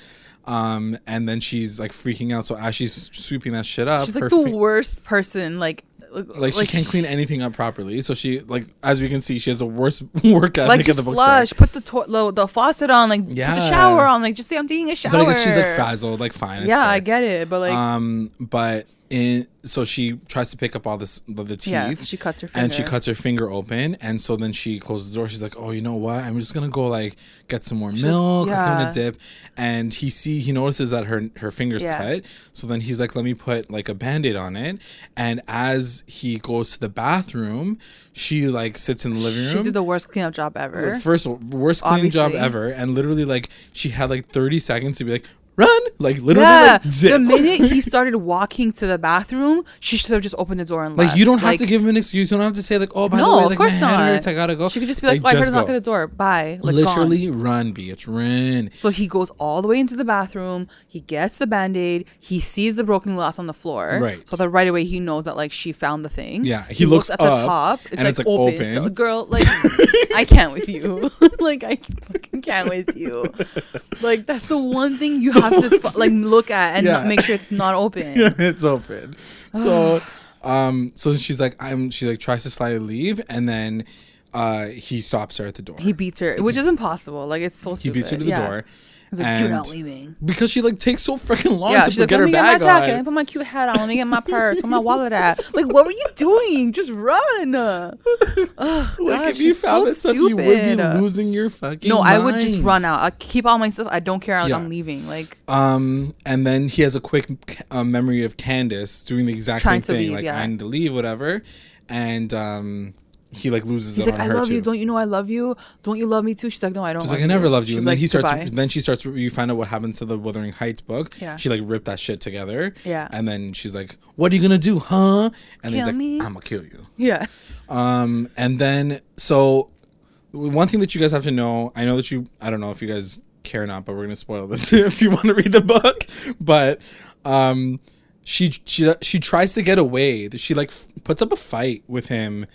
Um, and then she's like freaking out. So as she's sweeping that shit up, She's her like the fi- worst person. Like, like, she can't clean anything up properly. So she like as we can see, she has a worse work ethic Like just the bookstore. flush, put the, to- the the faucet on, like put Yeah. the shower on, like just say I'm taking a shower. But I guess she's like frazzled, like fine. yeah, I get it, but like, um, but in so she tries to pick up all this the, the teeth. yeah, so she cuts her finger. and she cuts her finger open, and so then she closes the door. She's like, "Oh, you know what? I'm just gonna go like get some more milk, or yeah. a dip." And he see he notices that her her fingers Yeah. cut. So then he's like, "Let me put like a band-aid on it." And as he goes to the bathroom, she like sits in the living room. She did the worst cleanup job ever. The first worst cleaning job Obviously. ever, and literally like she had like 30 seconds to be like, "Run!" Like literally, yeah, like zip. the minute he started walking to the bathroom, she should have just opened the door and Like left. you don't have Like, to give him an excuse. You don't have to say like, "Oh, by no, the way, like, of course my not. hurts, I gotta go." She could just be like, "Oh, I heard a knock at the door. Bye." Like, Literally gone. run, bitch, run. So he goes all the way into the bathroom. He gets the band aid. He sees the broken glass on the floor. Right. So that right away he knows that like she found the thing. Yeah, he looks at the top. It's and like it's, like, open. open. So, girl, like I can't with you. like I fucking can't with you. Like that's the one thing you have to fu- like look at and Yeah. make sure it's not open. Yeah, it's open. So, um, so she's like, I'm. She like tries to slightly leave, and then, uh, he stops her at the door. He beats her, which is impossible. Like it's so Stupid. He beats her to the Yeah. door. He's like, "You're not leaving." because she like takes so freaking long Yeah, to she's like, get let her me get my jacket. Let me on. put my cute hat on. Let me get my purse. Where my wallet at? Like, what were you doing? Just run. Ugh, Like God, if you found so this stuff, you would be losing your fucking. No, I would just run out. I keep all my stuff. I don't care. Like, Yeah. I'm leaving. Like, Um, and then he has a quick uh, memory of Candace doing the exact same thing, leave, like yeah. I need to leave, whatever, and um, he like loses he's it like, I love too. you. Don't you know I love you? Don't you love me too? She's like, No, I don't. She's like, I never you. loved you. She's and then like, he starts. "Goodbye." Then she starts. You find out what happens to the Wuthering Heights book. Yeah. She like ripped that shit together. Yeah. And then she's like, "What are you gonna do, huh?" And he's like, me? "I'm gonna kill you." Yeah. Um, and then so one thing that you guys have to know, I know that you, I don't know if you guys care or not, but we're gonna spoil this if you want to read the book. But um, she she she tries to get away. She like f- puts up a fight with him.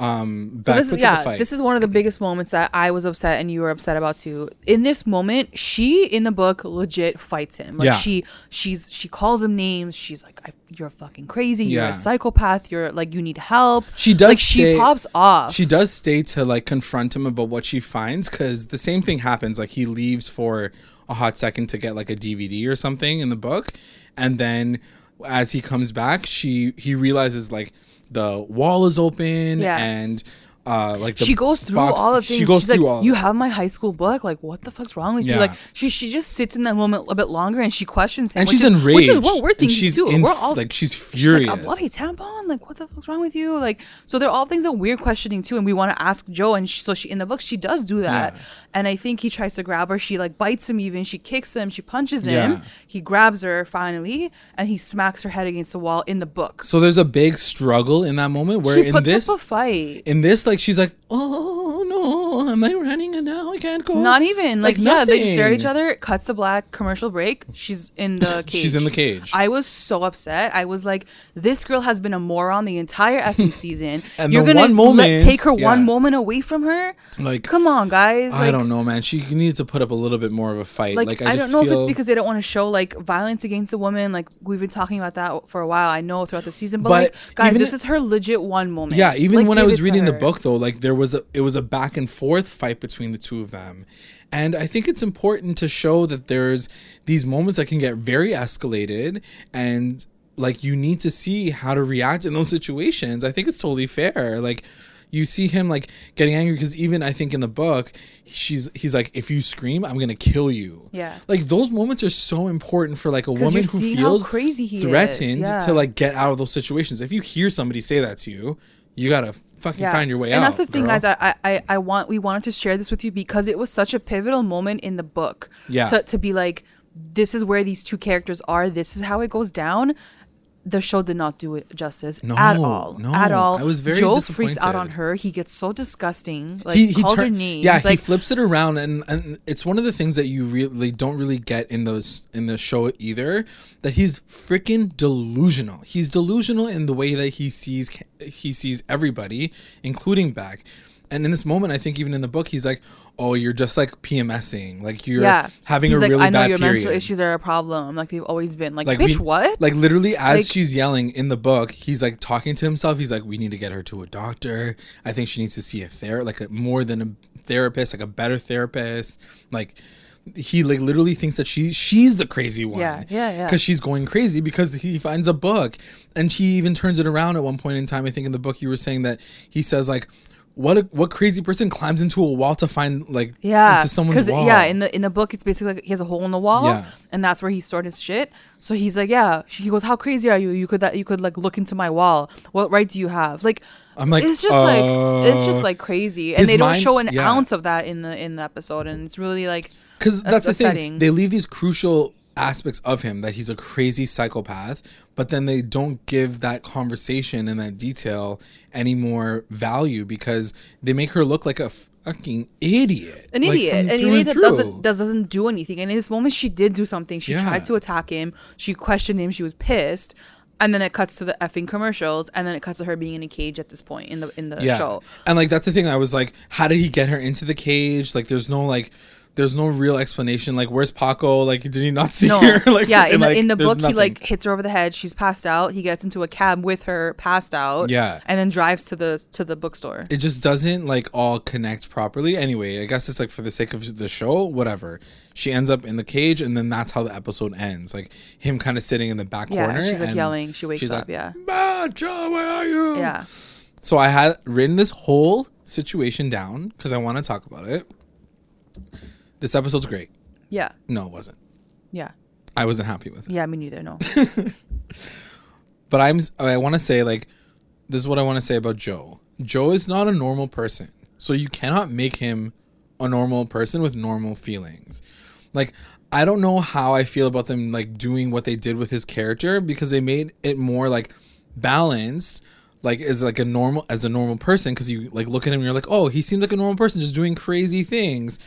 Um, So this is puts up a yeah, fight. this is one of the biggest moments that I was upset and you were upset about too. In this moment, she in the book legit fights him. Like Yeah. she she's she calls him names. She's like, I, "You're fucking crazy. You're a psychopath. You're like you need help." She does Like she pops off. She does stay to like confront him about what she finds because the same thing happens. Like he leaves for a hot second to get like a DVD or something in the book, and then as he comes back, she he realizes like the wall is open Yeah. and uh like the she goes through box- all the things. She goes She's through like, all. You have my high school book. Like, what the fuck's wrong with Yeah. you? Like, she she just sits in that moment a bit longer and she questions him. and she's is, enraged. Which is what we're thinking she's too. in- we're all like she's She's furious. like, a bloody tampon? Like, what the fuck's wrong with you? Like, so they're all things that we're questioning too, and we want to ask Joe. And she, so she in the book, she does do that. Yeah. And I think he tries to grab her. She like bites him, even she kicks him, she punches him. Yeah. He grabs her finally, and he smacks her head against the wall in the book. so there's a big struggle in that moment where she in puts this up a fight. in this like she's like oh no am I running and now I can't go Not even like, yeah, they stare at each nothing. other. Cuts to black. Commercial break. She's in the cage. She's in the cage. I was so upset. I was like, this girl has been a moron the entire effing season. And You're the gonna let- moment- take her yeah. one moment away from her. Like, Come on, guys. I don't know, man. She needs to put up a little bit more of a fight. Like, Like, I, I, don't just know if feel, it's because they don't want to show like violence against a woman. Like we've been talking about that for a while. I know throughout the season, but, But like, guys, this i- is her legit one moment. Yeah, even Like, when I was reading the book though, like there was a it was a back and forth fight between the two of them. And I think it's important to show that there's these moments that can get very escalated and like you need to see how to react in those situations. I think it's totally fair. Like you see him like getting angry because even I think in the book, she's he's like, if you scream, I'm gonna kill you. Yeah. Like those moments are so important for like a woman who feels crazy threatened yeah. to like get out of those situations. If you hear somebody say that to you, you gotta fucking find your way and out. And that's the thing, girl. guys. I, I I want we wanted to share this with you because it was such a pivotal moment in the book. Yeah. To to be like, this is where these two characters are. This is how it goes down. The show did not do it justice No, at all. no. at all. I was very Joe freaks out on her. He gets so disgusting. Like he calls her turn- names. Yeah, like he flips it around, and, and it's one of the things that you really don't really get in those in the show either. That he's freaking delusional. He's delusional in the way that he sees he sees everybody, including Beck. And in this moment, I think even in the book, he's like, "Oh, you're just like PMSing, like you're yeah, having He's a like, really I know bad your period." mental issues are a problem. Like they've always been. Like, like bitch, we- what? Like literally, as Like- she's yelling in the book, he's like talking to himself. He's like, "We need to get her to a doctor. I think she needs to see a therapist, like a, more than a therapist, like a better therapist." Like he like literally thinks that she she's the crazy one. Yeah, yeah, yeah. Because she's going crazy because he finds a book, and she even turns it around at one point in time. I think in the book you were saying that he says like. What a, what crazy person climbs into a wall to find like Yeah, into someone's wall? yeah, in the in the book, it's basically like he has a hole in the wall, Yeah. and that's where he stored his shit. So he's like, yeah. He goes, how crazy are you? You could that you could like look into my wall. What right do you have? Like, I'm like, it's just like it's just uh, like crazy, and they don't mind- show an yeah. ounce of that in the in the episode, and it's really like because that's the thing they leave these crucial aspects of him that he's a crazy psychopath but then they don't give that conversation and that detail any more value because they make her look like a fucking idiot an like, idiot, an idiot that doesn't does, doesn't do anything. And in this moment, she did do something. She Yeah. tried to attack him. She questioned him. She was pissed. And then it cuts to the effing commercials, and then it cuts to her being in a cage at this point in the in the yeah show. and like that's the thing i was like how did he get her into the cage like there's no like there's no real explanation like where's paco like did he not see No, her like yeah. In the like, in the book, he like hits her over the head. She's passed out. He gets into a cab with her, passed out. Yeah. and then drives to the to the bookstore. it just doesn't like all connect properly. Anyway, I guess it's like for the sake of the show, whatever. She ends up in the cage, and then that's how the episode ends. Like him kind of sitting in the back Yeah, corner. she's like and yelling. She wakes up. like, yeah, "Ma, where are you? yeah. So I had written this whole situation down because I want to talk about it. This episode's great. Yeah, No, it wasn't. yeah, I wasn't happy with it. yeah. Me neither. No. But I'm I want to say like this is what I want to say about Joe. Joe is not a normal person. So you cannot make him a normal person with normal feelings. Like I don't know how I feel about them like doing what they did with his character because they made it more like balanced like as like a normal as a normal person because you like look at him and you're like oh he seems like a normal person just doing crazy things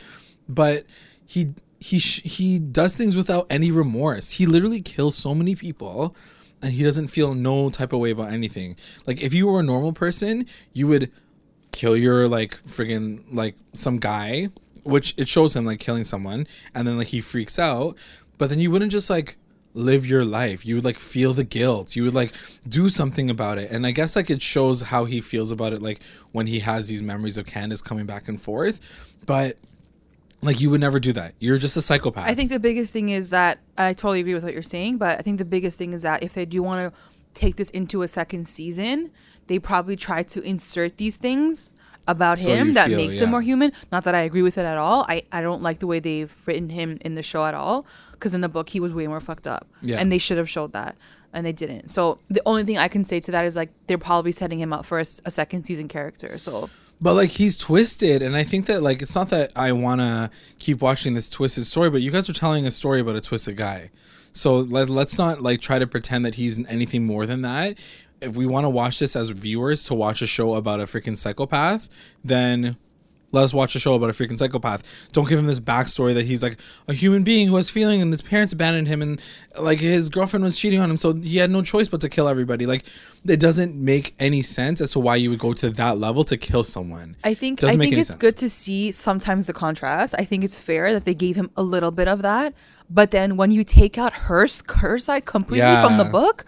but he he he does things without any remorse. He literally kills so many people and he doesn't feel no type of way about anything. Like if you were a normal person you would kill your like friggin' like some guy which it shows him like killing someone and then like he freaks out. But then you wouldn't just like live your life. You would like feel the guilt. You would like do something about it. And i guess like it shows how he feels about it like when he has these memories of candace coming back and forth. But like you would never do that you're just a psychopath I think the biggest thing is that I totally agree with what you're saying, but I think the biggest thing is that if they do want to take this into a second season, they probably try to insert these things about So him that feel, makes yeah. him more human. Not that I agree with it at all. I, I don't like the way they've written him in the show at all because in the book he was way more fucked up. Yeah. And they should have showed that. And they didn't. So the only thing I can say to that is like they're probably setting him up for a second season character. So But like he's twisted, and I think that like it's not that I want to keep watching this twisted story, but you guys are telling a story about a twisted guy. So let, let's not like try to pretend that he's anything more than that. If we want to watch this as viewers to watch a show about a freaking psychopath, then let us watch a show about a freaking psychopath. Don't give him this backstory that he's like a human being who has feeling and his parents abandoned him and like his girlfriend was cheating on him, so he had no choice but to kill everybody. Like it doesn't make any sense as to why you would go to that level to kill someone. I think Doesn't I think it's sense. good to see sometimes the contrast. I think it's fair that they gave him a little bit of that, but then when you take out her her side completely from the book,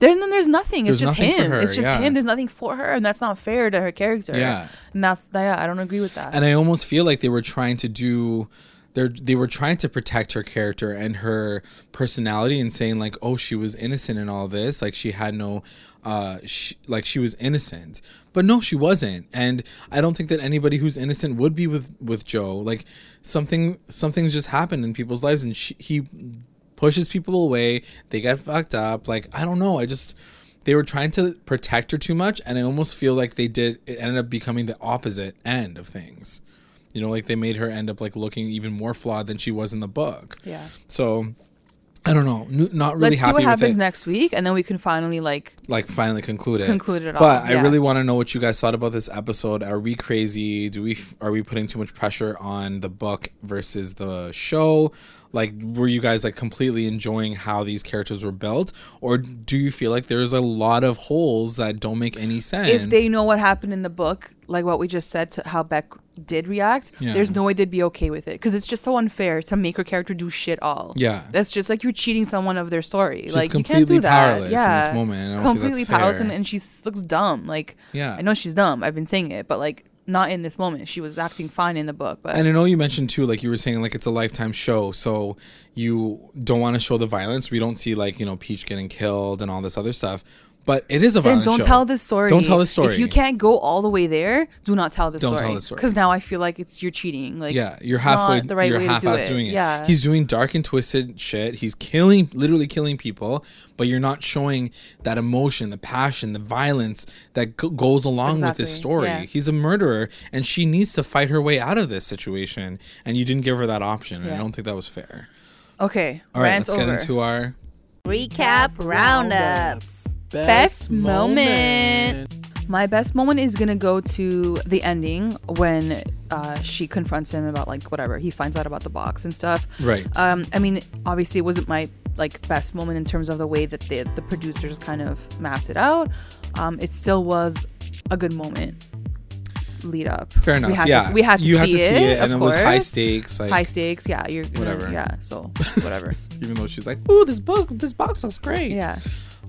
then, then there's nothing. It's just nothing him. her, it's just yeah. him. There's nothing for her, and that's not fair to her character. Yeah. and that's yeah. I don't agree with that. And I almost feel like they were trying to do they they were trying to protect her character and her personality and saying like oh she was innocent in all this like she had no uh she, like she was innocent but no she wasn't and i don't think that anybody who's innocent would be with with joe like something something's just happened in people's lives and she, he pushes people away. They get fucked up. Like i don't know. I just they were trying to protect her too much and i almost feel like they did it ended up becoming the opposite end of things. You know like they made her end up like looking even more flawed than she was in the book. Yeah. so i don't know. Not really Let's see what happens it. next week, and then we can finally like like finally conclude it. Conclude it but all, i really want to know what you guys thought about this episode. Are we crazy? Do we f- are we putting too much pressure on the book versus the show like were you guys like completely enjoying how these characters were built or do you feel like there's a lot of holes that don't make any sense if they know what happened in the book, like what we just said to how Beck did react, Yeah. there's no way they'd be okay with it because it's just so unfair to make her character do shit all. Yeah. that's just like you're cheating someone of their story. She's like you can't completely do that. powerless in this yeah, moment, and I don't think completely powerless, and, and she looks dumb. Like Yeah. I know she's dumb. I've been saying it, but like not in this moment. She was acting fine in the book, but And I know you mentioned too, like you were saying, like it's a lifetime show, so you don't want to show the violence. We don't see like you know Peach getting killed and all this other stuff, but it is a violent. then violent don't show. tell this story. Don't tell the story. If you can't go all the way there, do not tell the Don't story. tell the story. Because now I feel like it's you're cheating. Like Yeah, you're halfway. the right you're way to do half-ass it. doing it. Yeah, he's doing dark and twisted shit. He's killing, literally killing people, but you're not showing that emotion, the passion, the violence that go- goes along with this Exactly, story. yeah. He's a murderer, and she needs to fight her way out of this situation, and you didn't give her that option. And I don't think that was fair. okay. All right, rant's let's get over. into our Recap roundups. Best moment. My best moment is gonna go to the ending when uh, she confronts him about like whatever he finds out about the box and stuff. Right. Um, I mean, obviously, it wasn't my like best moment in terms of the way that the the producers kind of mapped it out. Um, it still was a good moment. Lead up. Fair enough. We had yeah, to, we had to you see had to see it, and of it was high stakes. Like High stakes. Yeah, you're Whatever. Yeah. So whatever. even though she's like, "Ooh, this book, this box looks great." yeah.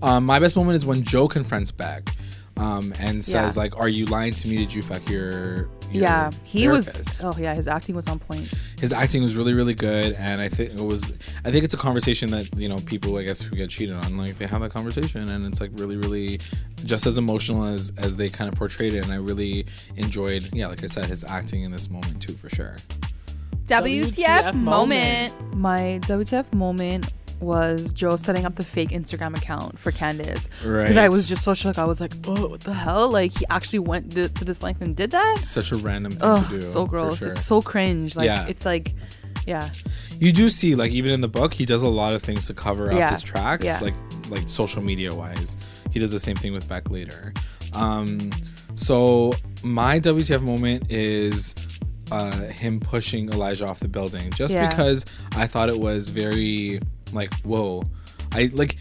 Um, my best moment is when Joe confronts Beck, um, and says Yeah. like, "Are you lying to me? Did you fuck your?" your Yeah, he was. Oh yeah, his acting was on point. His acting was really, really good, and I think it was. I think it's a conversation that you know people, I guess, who get cheated on, like they have that conversation, and it's like really, really, just as emotional as as they kind of portrayed it, and I really enjoyed. Yeah, like I said, his acting in this moment too, for sure. WTF, WTF moment. My WTF moment was Joe setting up the fake Instagram account for Candace. Right. Because I was just so shook. I was like, oh, what the hell? Like, he actually went th- to this length and did that? Such a random thing Oh, to do. so gross. sure. It's so cringe. Like, Yeah. it's like, yeah. you do see like even in the book he does a lot of things to cover up Yeah. his tracks Yeah. like like social media wise he does the same thing with beck later um so my wtf moment is uh him pushing elijah off the building just Yeah. because i thought it was very like whoa. I like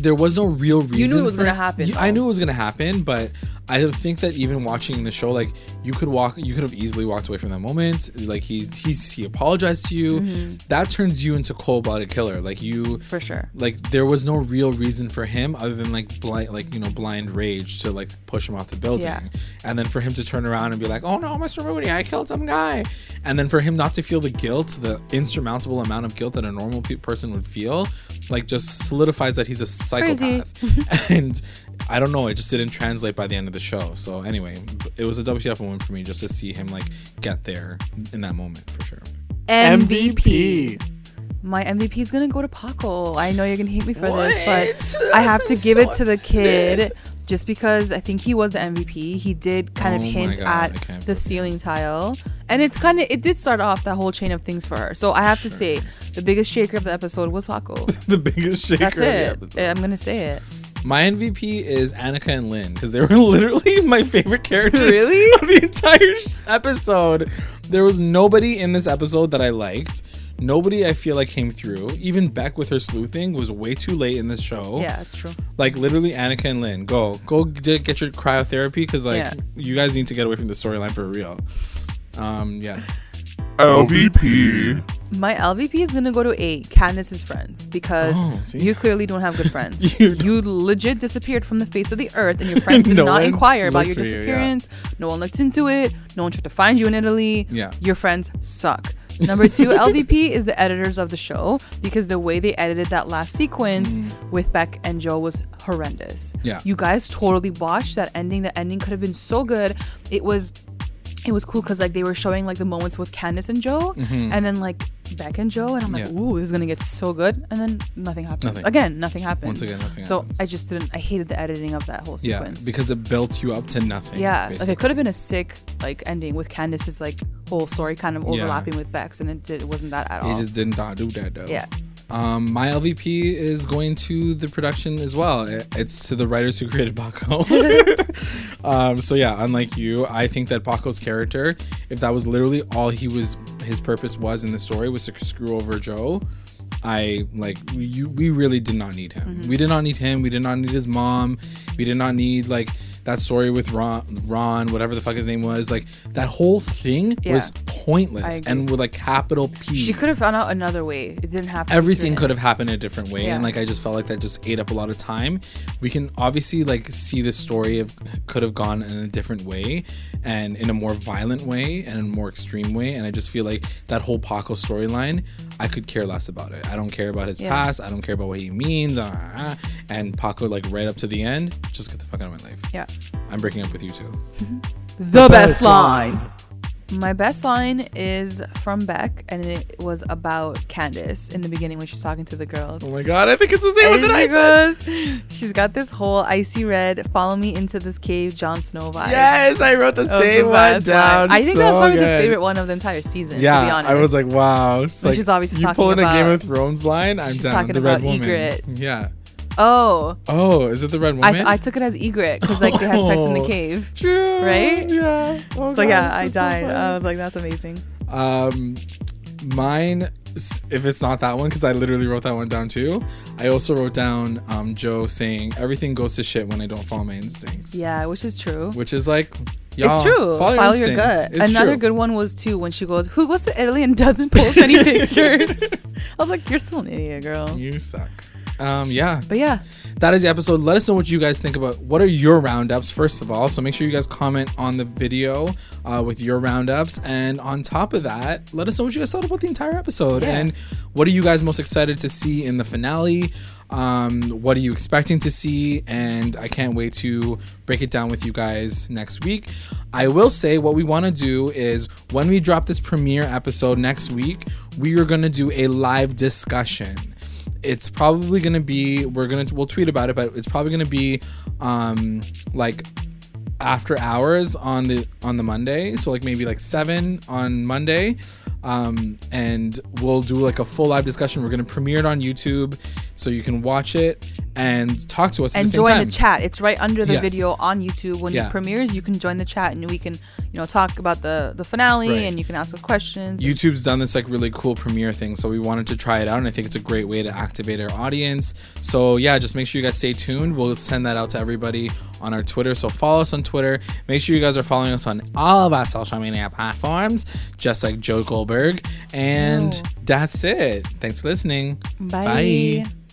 there was no real reason You knew it was gonna happen, I knew it was gonna happen, but I think that even watching the show, like you could walk, you could have easily walked away from that moment. Like he's he's he apologized to you. That turns you into cold-blooded killer. Like you, Mm-hmm. For sure. like there was no real reason for him other than like blind, like you know, blind rage to like push him off the building, Yeah. and then for him to turn around and be like, "Oh no, Mr. Mooney, I killed some guy," and then for him not to feel the guilt, the insurmountable amount of guilt that a normal pe- person would feel, like just solidifies that he's a psychopath. and I don't know, it just didn't translate by the end of the show. So anyway, it was a WTF moment for me just to see him like get there in that moment for sure. MVP. My MVP is gonna go to Paco. I know you're gonna hate me for this, but I have to I'm give so it to the kid just because I think he was the MVP. He did kind Oh of hint God, at the ceiling tile, and it's kind of it did start off that whole chain of things for her. So I have to say, the biggest shaker of the episode was Paco. the biggest shaker That's of the it. episode. I'm gonna say it. My MVP is Annika and Lynn because they were literally my favorite characters Really? of the entire sh- episode. There was nobody in this episode that I liked. Nobody I feel like came through. Even Beck with her sleuthing was way too late in this show. Yeah, it's true. Like literally Annika and Lynn, go go d- get your cryotherapy because like Yeah. you guys need to get away from the storyline for real. Um yeah. LVP. My LVP is gonna go to A, Candace's friends, because Oh, you clearly don't have good friends. You you, legit disappeared from the face of the earth, and your friends did No not inquire about your for you, yeah. disappearance. No one looked into it. No one tried to find you in Italy. Yeah. your friends suck. Number two, LVP is the editors of the show because the way they edited that last sequence with Beck and Joe was horrendous. Mm. Yeah. You guys totally botched that ending. The ending could have been so good. It was it was cool because like they were showing like the moments with Candace and Joe and then like Beck and Joe and I'm like, Mm-hmm. Yeah. ooh, this is gonna get so good. And then nothing happens. Nothing. Again, nothing happens. Once again, nothing so happens. I just didn't I hated the editing of that whole sequence. Yeah, because it built you up to nothing. Yeah, like it could have been a sick like ending with Candace's like whole story kind of overlapping with Beck's, and it, did, it wasn't that at all. He all. just did not do that though. Yeah. Um, my LVP is going to the production as well. It's to the writers who created Paco. um, so yeah, unlike you, I think that Paco's character, if that was literally all he was, his purpose was in the story was to screw over Joe. I like we, we really did not need him. Mm-hmm. We did not need him. We did not need his mom. We did not need like that story with Ron, Ron, whatever the fuck his name was. Like that whole thing Yeah. was pointless and with like capital P she could have found out another way. It didn't have to. everything could have happened in a different way and like i just felt like that just ate up a lot of time we can obviously like see the story of could have gone in a different way and in a more violent way and a more extreme way and i just feel like that whole paco storyline i could care less about it i don't care about his Yeah. past i don't care about what he means uh, uh, and paco like right up to the end just get the fuck out of my life Yeah. i'm breaking up with you too The best line. My best line is from Beck, and it was about Candace in the beginning when she's talking to the girls. oh my god i think it's the same one that i said She's got this whole icy red, follow me into this cave, Jon Snow vibe. yes i wrote the was the same one down I think that was So probably the favorite one of the entire season. to be Yeah, honest. I was like, wow. When like, she's obviously you talking pulling a Game of Thrones line. I'm She's down. The Red Woman. Ygritte. Yeah. Oh, Oh, is it the Red Woman? I, I took it as Ygritte because like they had sex in the Oh. cave. True. Right? Yeah. Oh, so yeah, I that's so died. I was like, that's amazing. Um, mine, if it's not that one, because I literally wrote that one down too. I also wrote down um, Joe saying everything goes to shit when I don't follow my instincts. Yeah, which is true. Which is like, y'all, it's true. Follow, Follow, your, your gut. It's Another true. good one was too when she goes, "Who goes to Italy and doesn't post any pictures?" I was like, "You're still an idiot, girl." You suck. Um, yeah. But yeah, that is the episode. Let us know what you guys think about. What are your roundups, first of all? So make sure you guys comment on the video uh, with your roundups. And on top of that, let us know what you guys thought about the entire episode. Yeah. And what are you guys most excited to see in the finale? Um, what are you expecting to see? And I can't wait to break it down with you guys next week. I will say what we want to do is when we drop this premiere episode next week, we are going to do a live discussion it's probably gonna be we're gonna we'll tweet about it but it's probably gonna be um like after hours on the on the monday so like maybe like seven on monday um and we'll do like a full live discussion we're gonna premiere it on youtube so you can watch it and talk to us and the same join the chat. It's right under the Yes. video on YouTube. When Yeah. it premieres, you can join the chat and we can, you know, talk about the the finale Right. and you can ask us questions. YouTube's done this like really cool premiere thing, so we wanted to try it out, and I think it's a great way to activate our audience. So yeah, just make sure you guys stay tuned. We'll send that out to everybody on our Twitter. So follow us on Twitter. Make sure you guys are following us on all of our social media platforms, just like Joe Goldberg. And Oh. that's it. Thanks for listening. Bye. Bye.